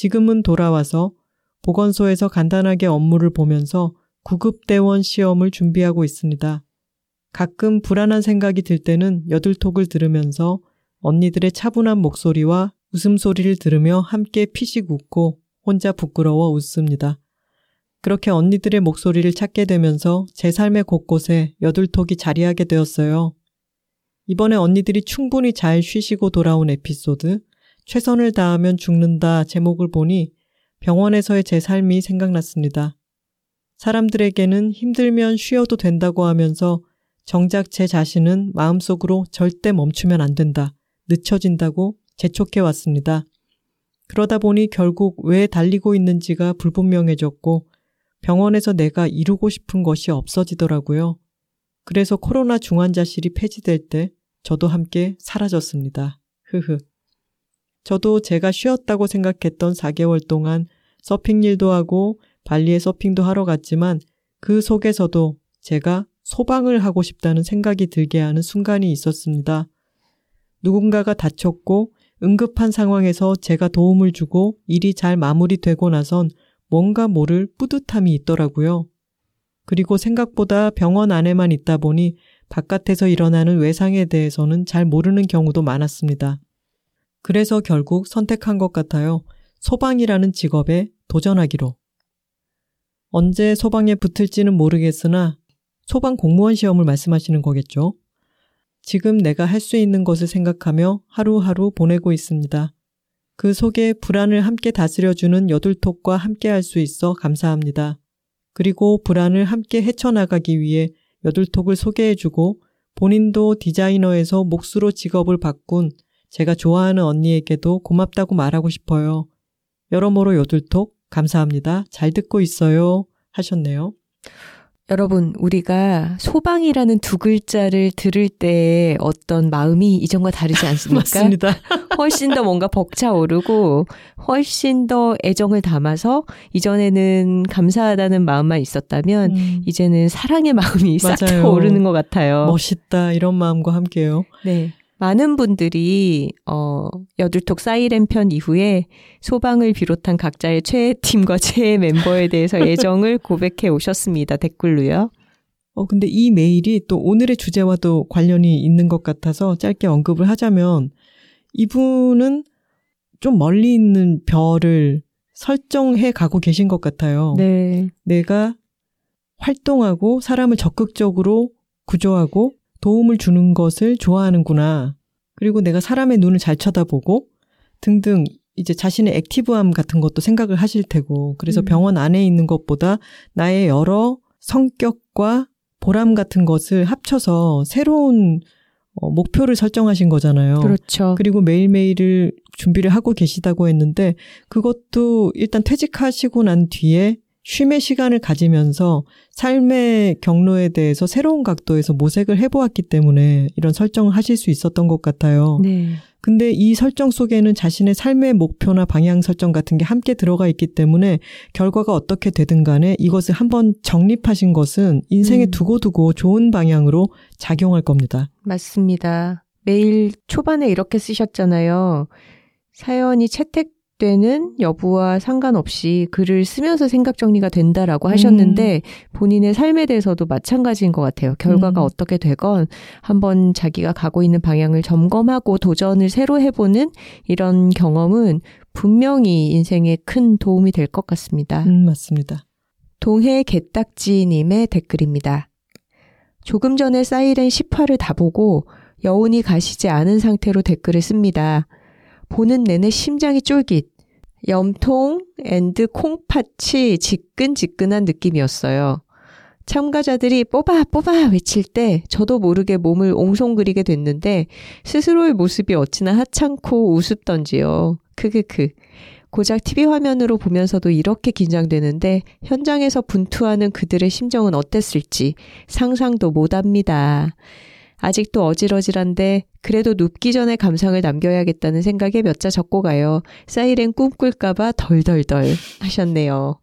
지금은 돌아와서 보건소에서 간단하게 업무를 보면서 구급대원 시험을 준비하고 있습니다. 가끔 불안한 생각이 들 때는 여들톡을 들으면서 언니들의 차분한 목소리와 웃음소리를 들으며 함께 피식 웃고 혼자 부끄러워 웃습니다. 그렇게 언니들의 목소리를 찾게 되면서 제 삶의 곳곳에 여들톡이 자리하게 되었어요. 이번에 언니들이 충분히 잘 쉬시고 돌아온 에피소드, 최선을 다하면 죽는다 제목을 보니 병원에서의 제 삶이 생각났습니다. 사람들에게는 힘들면 쉬어도 된다고 하면서 정작 제 자신은 마음속으로 절대 멈추면 안 된다, 늦춰진다고 재촉해 왔습니다. 그러다 보니 결국 왜 달리고 있는지가 불분명해졌고 병원에서 내가 이루고 싶은 것이 없어지더라고요. 그래서 코로나 중환자실이 폐지될 때 저도 함께 사라졌습니다. 흐흐. 저도 제가 쉬었다고 생각했던 4개월 동안 서핑 일도 하고 발리에 서핑도 하러 갔지만 그 속에서도 제가 소방을 하고 싶다는 생각이 들게 하는 순간이 있었습니다. 누군가가 다쳤고 응급한 상황에서 제가 도움을 주고 일이 잘 마무리되고 나선 뭔가 모를 뿌듯함이 있더라고요. 그리고 생각보다 병원 안에만 있다 보니 바깥에서 일어나는 외상에 대해서는 잘 모르는 경우도 많았습니다. 그래서 결국 선택한 것 같아요. 소방이라는 직업에 도전하기로. 언제 소방에 붙을지는 모르겠으나 소방 공무원 시험을 말씀하시는 거겠죠. 지금 내가 할 수 있는 것을 생각하며 하루하루 보내고 있습니다. 그 속에 불안을 함께 다스려주는 여둘톡과 함께 할 수 있어 감사합니다. 그리고 불안을 함께 헤쳐나가기 위해 여둘톡을 소개해주고 본인도 디자이너에서 몫으로 직업을 바꾼 제가 좋아하는 언니에게도 고맙다고 말하고 싶어요. 여러모로 여둘톡 감사합니다. 잘 듣고 있어요. 하셨네요. 여러분, 우리가 소방이라는 두 글자를 들을 때 어떤 마음이 이전과 다르지 않습니까? 맞습니다. 훨씬 더 뭔가 벅차오르고 훨씬 더 애정을 담아서 이전에는 감사하다는 마음만 있었다면 음, 이제는 사랑의 마음이 싹 맞아요. 오르는 것 같아요. 멋있다. 이런 마음과 함께요. 네. 많은 분들이 어 여둘톡 사이렌 편 이후에 소방을 비롯한 각자의 최애 팀과 최애 멤버에 대해서 애정을 고백해 오셨습니다. 댓글로요. 어, 근데 이 메일이 또 오늘의 주제와도 관련이 있는 것 같아서 짧게 언급을 하자면 이분은 좀 멀리 있는 별을 설정해 가고 계신 것 같아요. 네. 내가 활동하고 사람을 적극적으로 구조하고 도움을 주는 것을 좋아하는구나. 그리고 내가 사람의 눈을 잘 쳐다보고 등등 이제 자신의 액티브함 같은 것도 생각을 하실 테고 그래서 음. 병원 안에 있는 것보다 나의 여러 성격과 보람 같은 것을 합쳐서 새로운 어, 목표를 설정하신 거잖아요. 그렇죠. 그리고 매일매일을 준비를 하고 계시다고 했는데 그것도 일단 퇴직하시고 난 뒤에 쉼의 시간을 가지면서 삶의 경로에 대해서 새로운 각도에서 모색을 해보았기 때문에 이런 설정을 하실 수 있었던 것 같아요. 네. 근데 이 설정 속에는 자신의 삶의 목표나 방향 설정 같은 게 함께 들어가 있기 때문에 결과가 어떻게 되든 간에 이것을 한번 정립하신 것은 인생에 음. 두고두고 좋은 방향으로 작용할 겁니다. 맞습니다. 메일 초반에 이렇게 쓰셨잖아요. 사연이 채택 되는 여부와 상관없이 글을 쓰면서 생각 정리가 된다라고 하셨는데 본인의 삶에 대해서도 마찬가지인 것 같아요. 결과가 음. 어떻게 되건 한번 자기가 가고 있는 방향을 점검하고 도전을 새로 해보는 이런 경험은 분명히 인생에 큰 도움이 될 것 같습니다. 음, 맞습니다. 동해 개딱지님의 댓글입니다. 조금 전에 사이렌 10화를 다 보고 여운이 가시지 않은 상태로 댓글을 씁니다. 보는 내내 심장이 쫄깃, 염통 and 콩팥이 지끈지끈한 느낌이었어요. 참가자들이 뽑아 뽑아 외칠 때 저도 모르게 몸을 옹송그리게 됐는데 스스로의 모습이 어찌나 하찮고 우습던지요. 크크크. 고작 TV 화면으로 보면서도 이렇게 긴장되는데 현장에서 분투하는 그들의 심정은 어땠을지 상상도 못 합니다. 아직도 어질어질한데 그래도 눕기 전에 감상을 남겨야겠다는 생각에 몇 자 적고 가요. 사이렌 꿈꿀까봐 덜덜덜 하셨네요.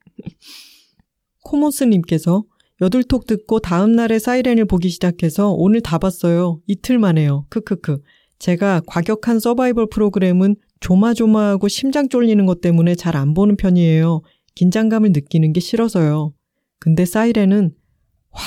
코모스님께서 여둘톡 듣고 다음날에 사이렌을 보기 시작해서 오늘 다 봤어요. 이틀 만에요. 크크크. 제가 과격한 서바이벌 프로그램은 조마조마하고 심장 쫄리는 것 때문에 잘 안 보는 편이에요. 긴장감을 느끼는 게 싫어서요. 근데 사이렌은 와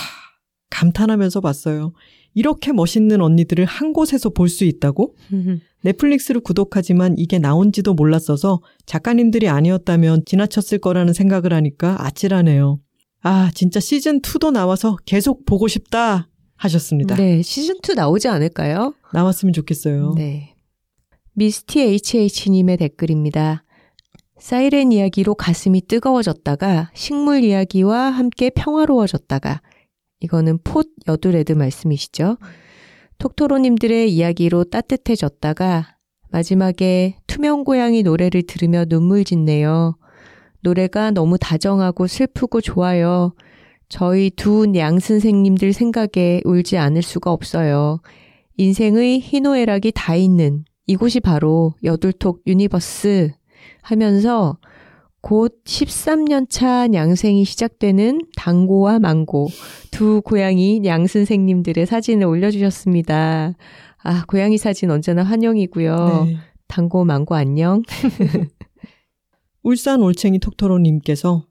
감탄하면서 봤어요. 이렇게 멋있는 언니들을 한 곳에서 볼 수 있다고? 넷플릭스를 구독하지만 이게 나온지도 몰랐어서 작가님들이 아니었다면 지나쳤을 거라는 생각을 하니까 아찔하네요. 아, 진짜 시즌2도 나와서 계속 보고 싶다 하셨습니다. 네, 시즌2 나오지 않을까요? 나왔으면 좋겠어요. 네. 미스티 HH님의 댓글입니다. 사이렌 이야기로 가슴이 뜨거워졌다가 식물 이야기와 함께 평화로워졌다가 이거는 폿 여두레드 말씀이시죠. 톡토로님들의 이야기로 따뜻해졌다가 마지막에 투명 고양이 노래를 들으며 눈물 짓네요. 노래가 너무 다정하고 슬프고 좋아요. 저희 두 양 선생님들 생각에 울지 않을 수가 없어요. 인생의 희노애락이 다 있는 이곳이 바로 여둘톡 universe 하면서 곧 13년 차 냥생이 시작되는 당고와 망고 두 고양이 냥 선생님들의 사진을 올려주셨습니다. 아, 고양이 사진 언제나 환영이고요. 네. 당고 망고 안녕. 울산 올챙이 톡토로님께서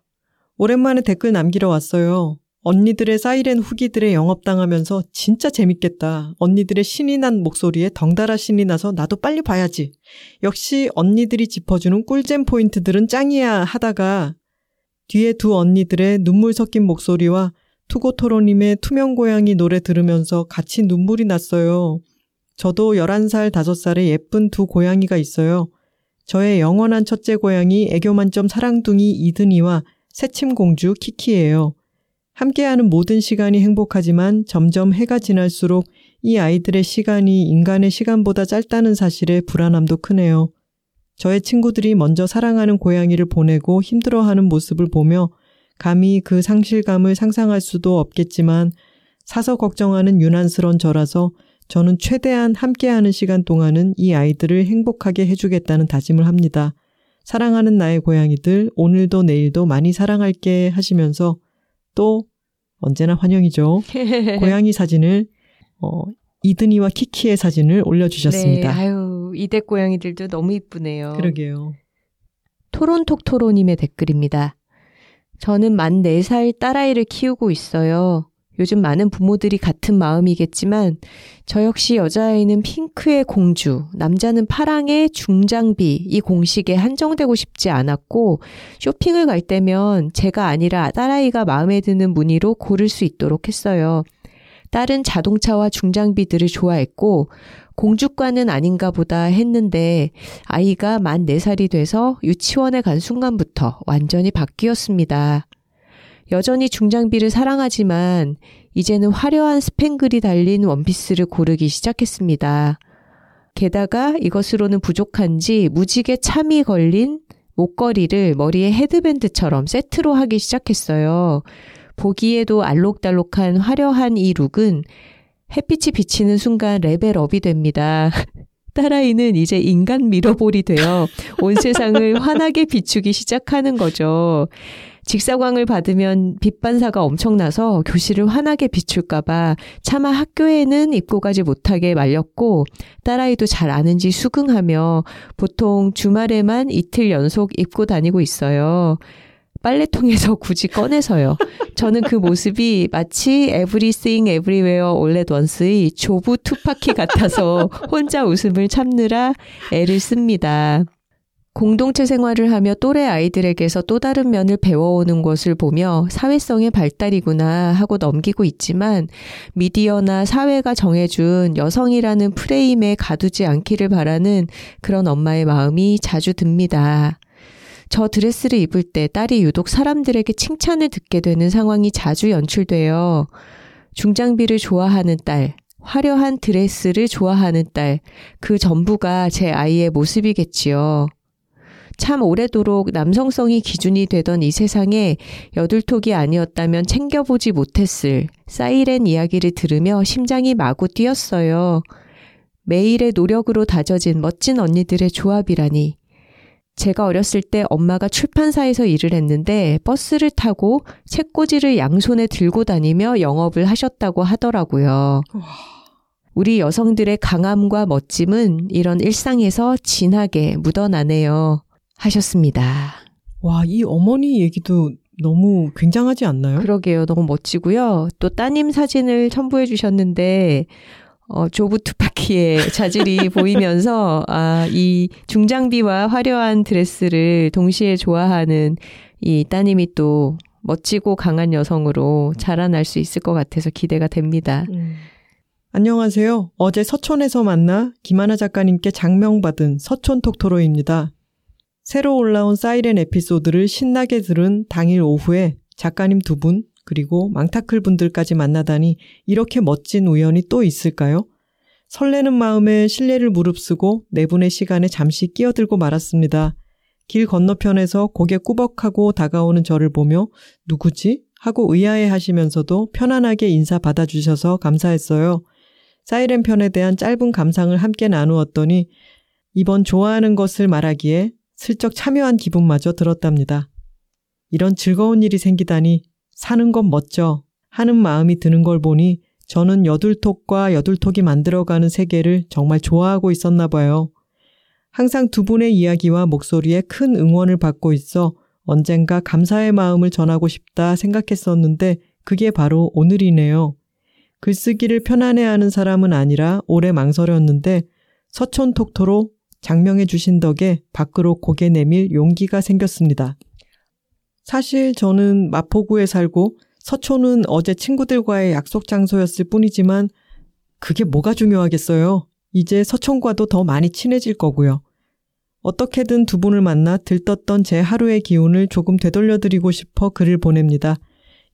오랜만에 댓글 남기러 왔어요. 언니들의 사이렌 후기들의 영업당하면서 진짜 재밌겠다. 언니들의 신이 난 목소리에 덩달아 신이 나서 나도 빨리 봐야지. 역시 언니들이 짚어주는 꿀잼 포인트들은 짱이야 하다가 뒤에 두 언니들의 눈물 섞인 목소리와 투고토로님의 투명 고양이 노래 들으면서 같이 눈물이 났어요. 저도 11살, 5살에 예쁜 두 고양이가 있어요. 저의 영원한 첫째 고양이 애교 만점 사랑둥이 이든이와 새침공주 키키예요. 함께하는 모든 시간이 행복하지만 점점 해가 지날수록 이 아이들의 시간이 인간의 시간보다 짧다는 사실에 불안함도 크네요. 저의 친구들이 먼저 사랑하는 고양이를 보내고 힘들어하는 모습을 보며 감히 그 상실감을 상상할 수도 없겠지만 사서 걱정하는 유난스런 저라서 저는 최대한 함께하는 시간 동안은 이 아이들을 행복하게 해주겠다는 다짐을 합니다. 사랑하는 나의 고양이들, 오늘도 내일도 많이 사랑할게 하시면서 또 언제나 환영이죠. 고양이 사진을 어, 이든이와 키키의 사진을 올려주셨습니다. 네, 아유 이대 고양이들도 너무 이쁘네요. 그러게요. 토론톡토로님의 댓글입니다. 저는 만 4살 딸아이를 키우고 있어요. 요즘 많은 부모들이 같은 마음이겠지만 저 역시 여자아이는 핑크의 공주, 남자는 파랑의 중장비 이 공식에 한정되고 싶지 않았고 쇼핑을 갈 때면 제가 아니라 딸아이가 마음에 드는 무늬로 고를 수 있도록 했어요. 딸은 자동차와 중장비들을 좋아했고 공주과는 아닌가 보다 했는데 아이가 만 4살이 돼서 유치원에 간 순간부터 완전히 바뀌었습니다. 여전히 중장비를 사랑하지만 이제는 화려한 스팽글이 달린 원피스를 고르기 시작했습니다. 게다가 이것으로는 부족한지 무지개 참이 걸린 목걸이를 머리에 헤드밴드처럼 세트로 하기 시작했어요. 보기에도 알록달록한 화려한 이 룩은 햇빛이 비치는 순간 level up이 됩니다. 딸아이는 이제 인간 mirror ball이 되어 온 세상을 환하게 비추기 시작하는 거죠. 직사광을 받으면 빛 반사가 엄청나서 교실을 환하게 비출까봐 차마 학교에는 입고 가지 못하게 말렸고 딸아이도 잘 아는지 수긍하며 보통 주말에만 이틀 연속 입고 다니고 있어요. 빨래통에서 굳이 꺼내서요. 저는 그 모습이 마치 Everywhere All at Once의 조부 투파키 같아서 혼자 웃음을 참느라 애를 씁니다. 공동체 생활을 하며 또래 아이들에게서 또 다른 면을 배워오는 것을 보며 사회성의 발달이구나 하고 넘기고 있지만 미디어나 사회가 정해준 여성이라는 프레임에 가두지 않기를 바라는 그런 엄마의 마음이 자주 듭니다. 저 드레스를 입을 때 딸이 유독 사람들에게 칭찬을 듣게 되는 상황이 자주 연출되어 중장비를 좋아하는 딸, 화려한 드레스를 좋아하는 딸, 그 전부가 제 아이의 모습이겠지요. 참 오래도록 남성성이 기준이 되던 이 세상에 여둘톡이 아니었다면 챙겨보지 못했을 사이렌 이야기를 들으며 심장이 마구 뛰었어요. 매일의 노력으로 다져진 멋진 언니들의 조합이라니. 제가 어렸을 때 엄마가 출판사에서 일을 했는데 버스를 타고 책꽂이를 양손에 들고 다니며 영업을 하셨다고 하더라고요. 우리 여성들의 강함과 멋짐은 이런 일상에서 진하게 묻어나네요. 하셨습니다. 와, 이 어머니 얘기도 너무 굉장하지 않나요? 그러게요. 너무 멋지고요. 또 따님 사진을 첨부해 주셨는데 어, 조부 투파키의 자질이 보이면서, 아, 이 중장비와 화려한 드레스를 동시에 좋아하는 이 따님이 또 멋지고 강한 여성으로 자라날 수 있을 것 같아서 기대가 됩니다. 음. 안녕하세요. 어제 서촌에서 만나 김하나 작가님께 장명받은 서촌 톡토로입니다. 새로 올라온 사이렌 에피소드를 신나게 들은 당일 오후에 작가님 두 분, 그리고 망타클 분들까지 만나다니 이렇게 멋진 우연이 또 있을까요? 설레는 마음에 신뢰를 무릅쓰고 네 분의 시간에 잠시 끼어들고 말았습니다. 길 건너편에서 고개 꾸벅하고 다가오는 저를 보며 누구지? 하고 의아해 하시면서도 편안하게 인사 받아주셔서 감사했어요. 사이렌 편에 대한 짧은 감상을 함께 나누었더니 이번 좋아하는 것을 말하기에 슬쩍 참여한 기분마저 들었답니다. 이런 즐거운 일이 생기다니 사는 건 멋져 하는 마음이 드는 걸 보니 저는 여둘톡과 여둘톡이 만들어가는 세계를 정말 좋아하고 있었나 봐요. 항상 두 분의 이야기와 목소리에 큰 응원을 받고 있어 언젠가 감사의 마음을 전하고 싶다 생각했었는데 그게 바로 오늘이네요. 글쓰기를 편안해하는 사람은 아니라 오래 망설였는데 서촌톡토로 장명해 주신 덕에 밖으로 고개 내밀 용기가 생겼습니다. 사실 저는 마포구에 살고 서촌은 어제 친구들과의 약속 장소였을 뿐이지만 그게 뭐가 중요하겠어요. 이제 서촌과도 더 많이 친해질 거고요. 어떻게든 두 분을 만나 들떴던 제 하루의 기운을 조금 되돌려드리고 싶어 글을 보냅니다.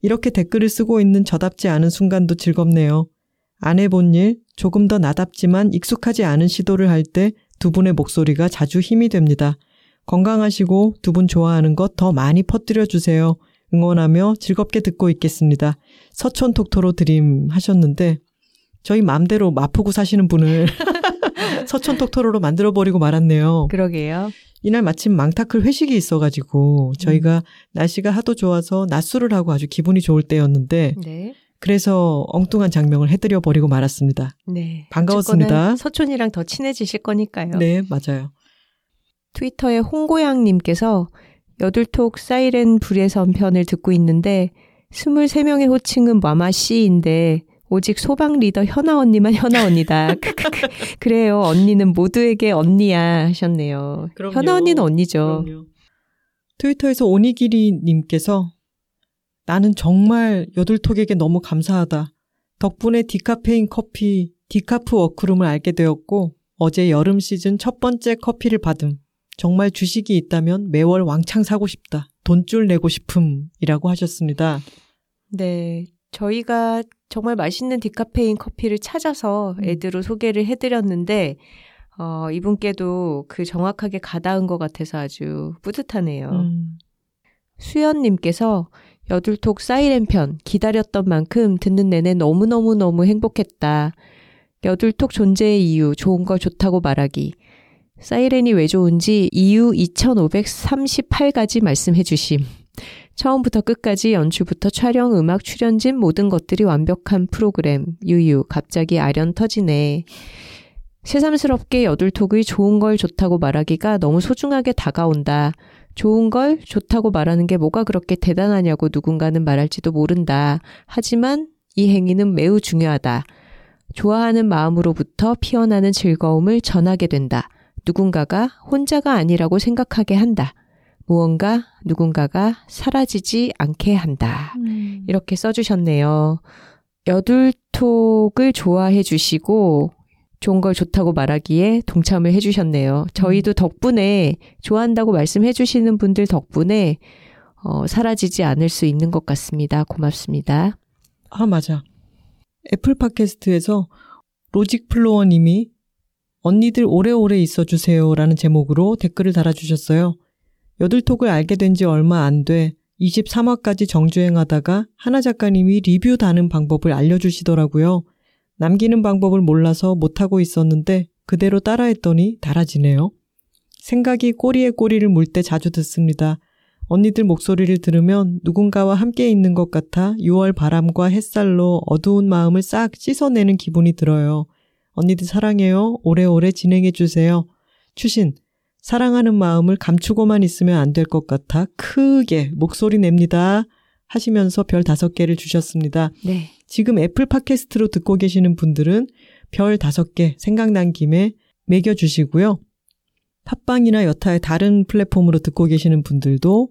이렇게 댓글을 쓰고 있는 저답지 않은 순간도 즐겁네요. 안 해본 일, 조금 더 나답지만 익숙하지 않은 시도를 할 때 두 분의 목소리가 자주 힘이 됩니다. 건강하시고 두 분 좋아하는 것 더 많이 퍼뜨려 주세요. 응원하며 즐겁게 듣고 있겠습니다. 서촌 톡토로 드림 하셨는데 저희 맘대로 마포구 사시는 분을 서촌 톡토로로 만들어 버리고 말았네요. 그러게요. 이날 마침 망타클 회식이 있어가지고 저희가 음. 날씨가 하도 좋아서 낮술을 하고 아주 기분이 좋을 때였는데 네. 그래서 엉뚱한 장명을 해드려 버리고 말았습니다. 네. 반가웠습니다. 서촌이랑 더 친해지실 거니까요. 네, 맞아요. 트위터에 홍고양님께서 여둘톡 사이렌 불의 선 편을 듣고 있는데 23명의 호칭은 마마 씨인데 오직 소방 리더 현아 언니만 현아 언니다. 그래요. 언니는 모두에게 언니야 하셨네요. 그럼요. 현아 언니는 언니죠. 그럼요. 트위터에서 오니기리 님께서 나는 정말 여둘톡에게 너무 감사하다. 덕분에 디카페인 커피 디카프 워크룸을 알게 되었고 어제 여름 시즌 첫 번째 커피를 받음. 정말 주식이 있다면 매월 왕창 사고 싶다. 돈쭐 내고 싶음이라고 하셨습니다. 네. 저희가 정말 맛있는 디카페인 커피를 찾아서 음. ad로 소개를 해드렸는데, 어, 이분께도 그 정확하게 가닿은 것 같아서 아주 뿌듯하네요. 음. 수연님께서 여둘톡 사이렌 편 기다렸던 만큼 듣는 내내 너무너무너무 행복했다. 여둘톡 존재의 이유, 좋은 걸 좋다고 말하기. 사이렌이 왜 좋은지 이유 2538가지 말씀해 주심. 처음부터 끝까지 연출부터 촬영, 음악, 출연진 모든 것들이 완벽한 프로그램. 유유, 갑자기 아련 터지네. 새삼스럽게 여둘톡의 좋은 걸 좋다고 말하기가 너무 소중하게 다가온다. 좋은 걸 좋다고 말하는 게 뭐가 그렇게 대단하냐고 누군가는 말할지도 모른다. 하지만 이 행위는 매우 중요하다. 좋아하는 마음으로부터 피어나는 즐거움을 전하게 된다. 누군가가 혼자가 아니라고 생각하게 한다. 무언가 누군가가 사라지지 않게 한다. 음. 이렇게 써주셨네요. 여둘톡을 좋아해 주시고 좋은 걸 좋다고 말하기에 동참을 해 주셨네요. 저희도 음. 덕분에 좋아한다고 말씀해 주시는 분들 덕분에 어, 사라지지 않을 수 있는 것 같습니다. 고맙습니다. 아, 맞아. 애플 팟캐스트에서 로직 플로어 님이 언니들 오래오래 있어 주세요라는 제목으로 댓글을 달아주셨어요. 여둘톡을 알게 된 지 얼마 안 돼 23화까지 정주행하다가 하나 작가님이 리뷰 다는 방법을 알려주시더라고요. 남기는 방법을 몰라서 못하고 있었는데 그대로 따라했더니 달아지네요. 생각이 꼬리에 꼬리를 물 때 자주 듣습니다. 언니들 목소리를 들으면 누군가와 함께 있는 것 같아 6월 바람과 햇살로 어두운 마음을 싹 씻어내는 기분이 들어요. 언니들 사랑해요. 오래오래 진행해주세요. 추신, 사랑하는 마음을 감추고만 있으면 안 될 것 같아 크게 목소리 냅니다. 하시면서 별 다섯 개를 주셨습니다. 네. 지금 애플 팟캐스트로 듣고 계시는 분들은 별 다섯 개 생각난 김에 매겨주시고요. 팟빵이나 여타의 다른 플랫폼으로 듣고 계시는 분들도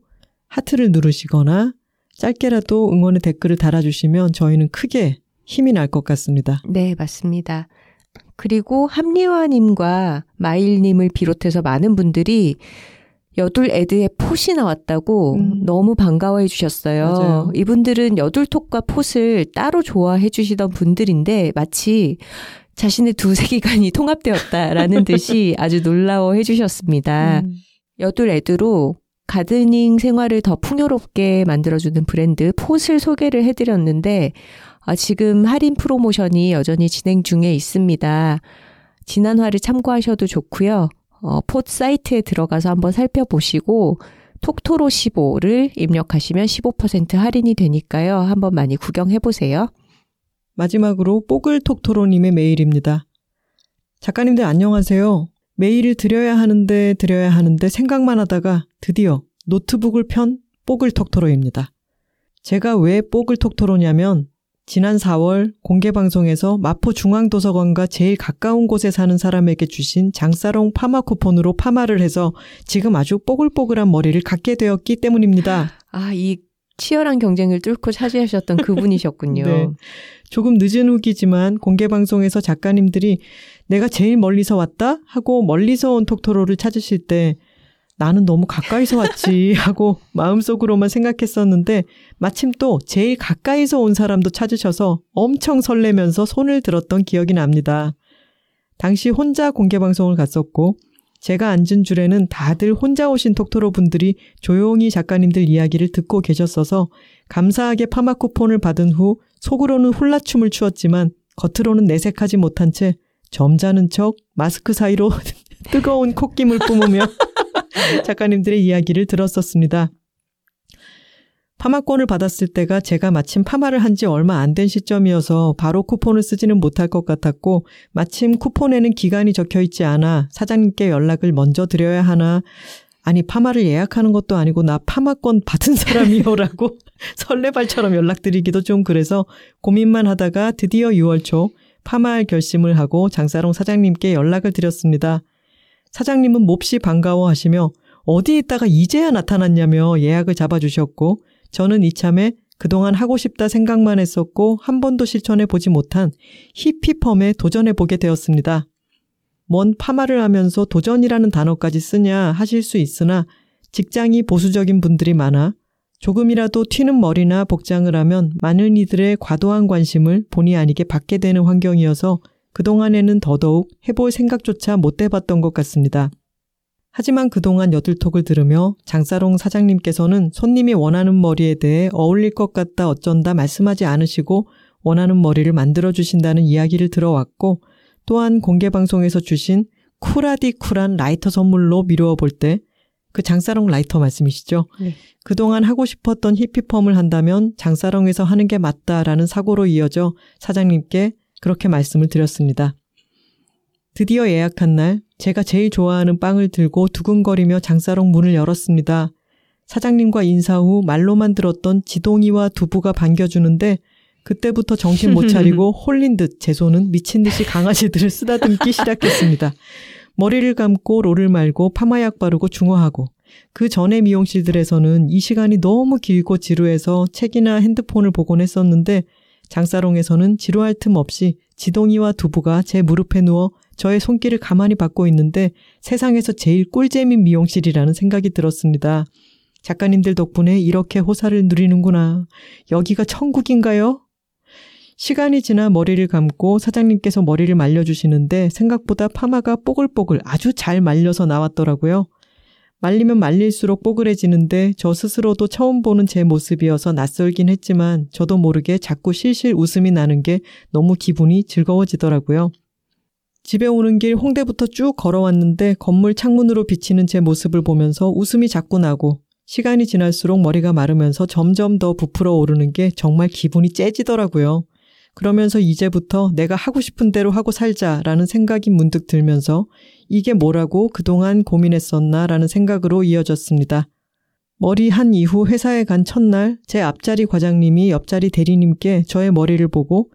하트를 누르시거나 짧게라도 응원의 댓글을 달아주시면 저희는 크게 힘이 날 것 같습니다. 네, 맞습니다. 그리고 합리화님과 마일님을 비롯해서 많은 분들이 여둘 애드의 폿이 나왔다고 음. 너무 반가워해 주셨어요. 맞아요. 이분들은 여둘톡과 폿을 따로 좋아해 주시던 분들인데 마치 자신의 두 세계관이 통합되었다라는 듯이 아주 놀라워해 주셨습니다. 음. 여둘 애드로 가드닝 생활을 더 풍요롭게 만들어주는 브랜드 폿을 소개를 해드렸는데 아, 지금 할인 프로모션이 여전히 진행 중에 있습니다. 지난화를 참고하셔도 좋고요. 어, 폿 사이트에 들어가서 한번 살펴보시고 톡토로 15를 입력하시면 15% 할인이 되니까요. 한번 많이 구경해 보세요. 마지막으로 뽀글 톡토로님의 메일입니다. 작가님들 안녕하세요. 메일을 드려야 하는데 드려야 하는데 생각만 하다가 드디어 노트북을 편 뽀글 톡토로입니다. 제가 왜 뽀글 톡토로냐면 지난 4월 공개 방송에서 마포 중앙도서관과 제일 가까운 곳에 사는 사람에게 주신 장사롱 파마 쿠폰으로 파마를 해서 지금 아주 뽀글뽀글한 머리를 갖게 되었기 때문입니다. 아, 이 치열한 경쟁을 뚫고 차지하셨던 그분이셨군요. 네. 조금 늦은 후기지만 공개 방송에서 작가님들이 내가 제일 멀리서 왔다? 하고 멀리서 온 톡토로를 찾으실 때 나는 너무 가까이서 왔지 하고 마음속으로만 생각했었는데 마침 또 제일 가까이서 온 사람도 찾으셔서 엄청 설레면서 손을 들었던 기억이 납니다. 당시 혼자 공개방송을 갔었고 제가 앉은 줄에는 다들 혼자 오신 톡토로 분들이 조용히 작가님들 이야기를 듣고 계셨어서 감사하게 파마 쿠폰을 받은 후 속으로는 훌라춤을 추었지만 겉으로는 내색하지 못한 채 점잖은 척 마스크 사이로 뜨거운 콧김을 뿜으며 작가님들의 이야기를 들었었습니다. 파마권을 받았을 때가 제가 마침 파마를 한 지 얼마 안 된 시점이어서 바로 쿠폰을 쓰지는 못할 것 같았고 마침 쿠폰에는 기간이 적혀 있지 않아 사장님께 연락을 먼저 드려야 하나 아니 파마를 예약하는 것도 아니고 나 파마권 받은 사람이요라고 설레발처럼 연락드리기도 좀 그래서 고민만 하다가 드디어 6월 초 파마할 결심을 하고 장사롱 사장님께 연락을 드렸습니다. 사장님은 몹시 반가워하시며 어디 있다가 이제야 나타났냐며 예약을 잡아주셨고 저는 이참에 그동안 하고 싶다 생각만 했었고 한 번도 실천해 보지 못한 히피펌에 도전해 보게 되었습니다. 뭔 파마를 하면서 도전이라는 단어까지 쓰냐 하실 수 있으나 직장이 보수적인 분들이 많아 조금이라도 튀는 머리나 복장을 하면 많은 이들의 과도한 관심을 본의 아니게 받게 되는 환경이어서 그동안에는 더더욱 해볼 생각조차 못 해봤던 것 같습니다. 하지만 그동안 여들톡을 들으며 장사롱 사장님께서는 손님이 원하는 머리에 대해 어울릴 것 같다 어쩐다 말씀하지 않으시고 원하는 머리를 만들어 주신다는 이야기를 들어왔고 또한 공개방송에서 주신 쿨하디 쿨한 라이터 선물로 미루어 볼 때 그 장사롱 라이터 말씀이시죠? 네. 그동안 하고 싶었던 히피펌을 한다면 장사롱에서 하는 게 맞다라는 사고로 이어져 사장님께 그렇게 말씀을 드렸습니다. 드디어 예약한 날 제가 제일 좋아하는 빵을 들고 두근거리며 장사롱 문을 열었습니다. 사장님과 인사 후 말로만 들었던 지동이와 두부가 반겨주는데 그때부터 정신 못 차리고 홀린 듯 제 손은 미친 듯이 강아지들을 쓰다듬기 시작했습니다. 머리를 감고 롤을 말고 파마약 바르고 중화하고 그 전에 미용실들에서는 이 시간이 너무 길고 지루해서 책이나 핸드폰을 보곤 했었는데 장사롱에서는 지루할 틈 없이 지동이와 두부가 제 무릎에 누워 저의 손길을 가만히 받고 있는데 세상에서 제일 꿀잼인 미용실이라는 생각이 들었습니다. 작가님들 덕분에 이렇게 호사를 누리는구나. 여기가 천국인가요? 시간이 지나 머리를 감고 사장님께서 머리를 말려주시는데 생각보다 파마가 뽀글뽀글 아주 잘 말려서 나왔더라고요. 말리면 말릴수록 뽀글해지는데 저 스스로도 처음 보는 제 모습이어서 낯설긴 했지만 저도 모르게 자꾸 실실 웃음이 나는 게 너무 기분이 즐거워지더라고요. 집에 오는 길 홍대부터 쭉 걸어왔는데 건물 창문으로 비치는 제 모습을 보면서 웃음이 자꾸 나고 시간이 지날수록 머리가 마르면서 점점 더 부풀어 오르는 게 정말 기분이 째지더라고요. 그러면서 이제부터 내가 하고 싶은 대로 하고 살자라는 생각이 문득 들면서 이게 뭐라고 그동안 고민했었나라는 생각으로 이어졌습니다. 머리 한 이후 회사에 간 첫날 제 앞자리 과장님이 옆자리 대리님께 저의 머리를 보고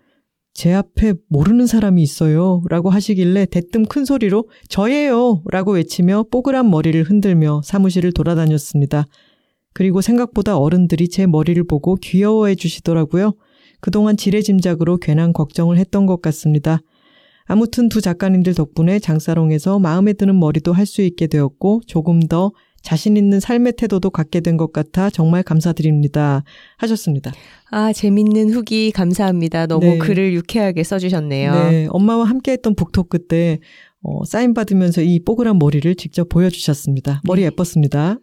제 앞에 모르는 사람이 있어요. 라고 하시길래 대뜸 큰 소리로 저예요. 라고 외치며 뽀글한 머리를 흔들며 사무실을 돌아다녔습니다. 그리고 생각보다 어른들이 제 머리를 보고 귀여워해 주시더라고요. 그동안 지레짐작으로 괜한 걱정을 했던 것 같습니다. 아무튼 두 작가님들 덕분에 장사롱에서 마음에 드는 머리도 할 수 있게 되었고 조금 더 자신 있는 삶의 태도도 갖게 된 것 같아 정말 감사드립니다. 하셨습니다. 아, 재밌는 후기 감사합니다. 너무 네. 글을 유쾌하게 써주셨네요. 네, 엄마와 함께 했던 북토크 때 어, 사인 받으면서 이 뽀글한 머리를 직접 보여주셨습니다. 머리 네. 예뻤습니다.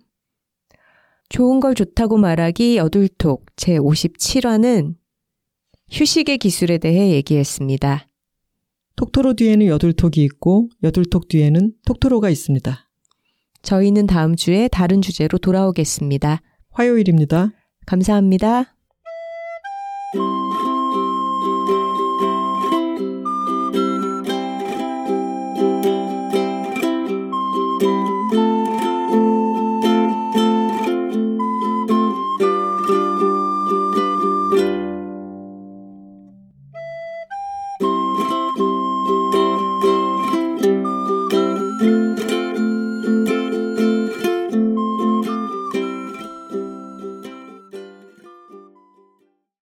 좋은 걸 좋다고 말하기 여둘톡 제 57화는 휴식의 기술에 대해 얘기했습니다. 톡토로 뒤에는 여둘톡이 있고 여둘톡 뒤에는 톡토로가 있습니다. 저희는 다음 주에 다른 주제로 돌아오겠습니다. 화요일입니다. 감사합니다.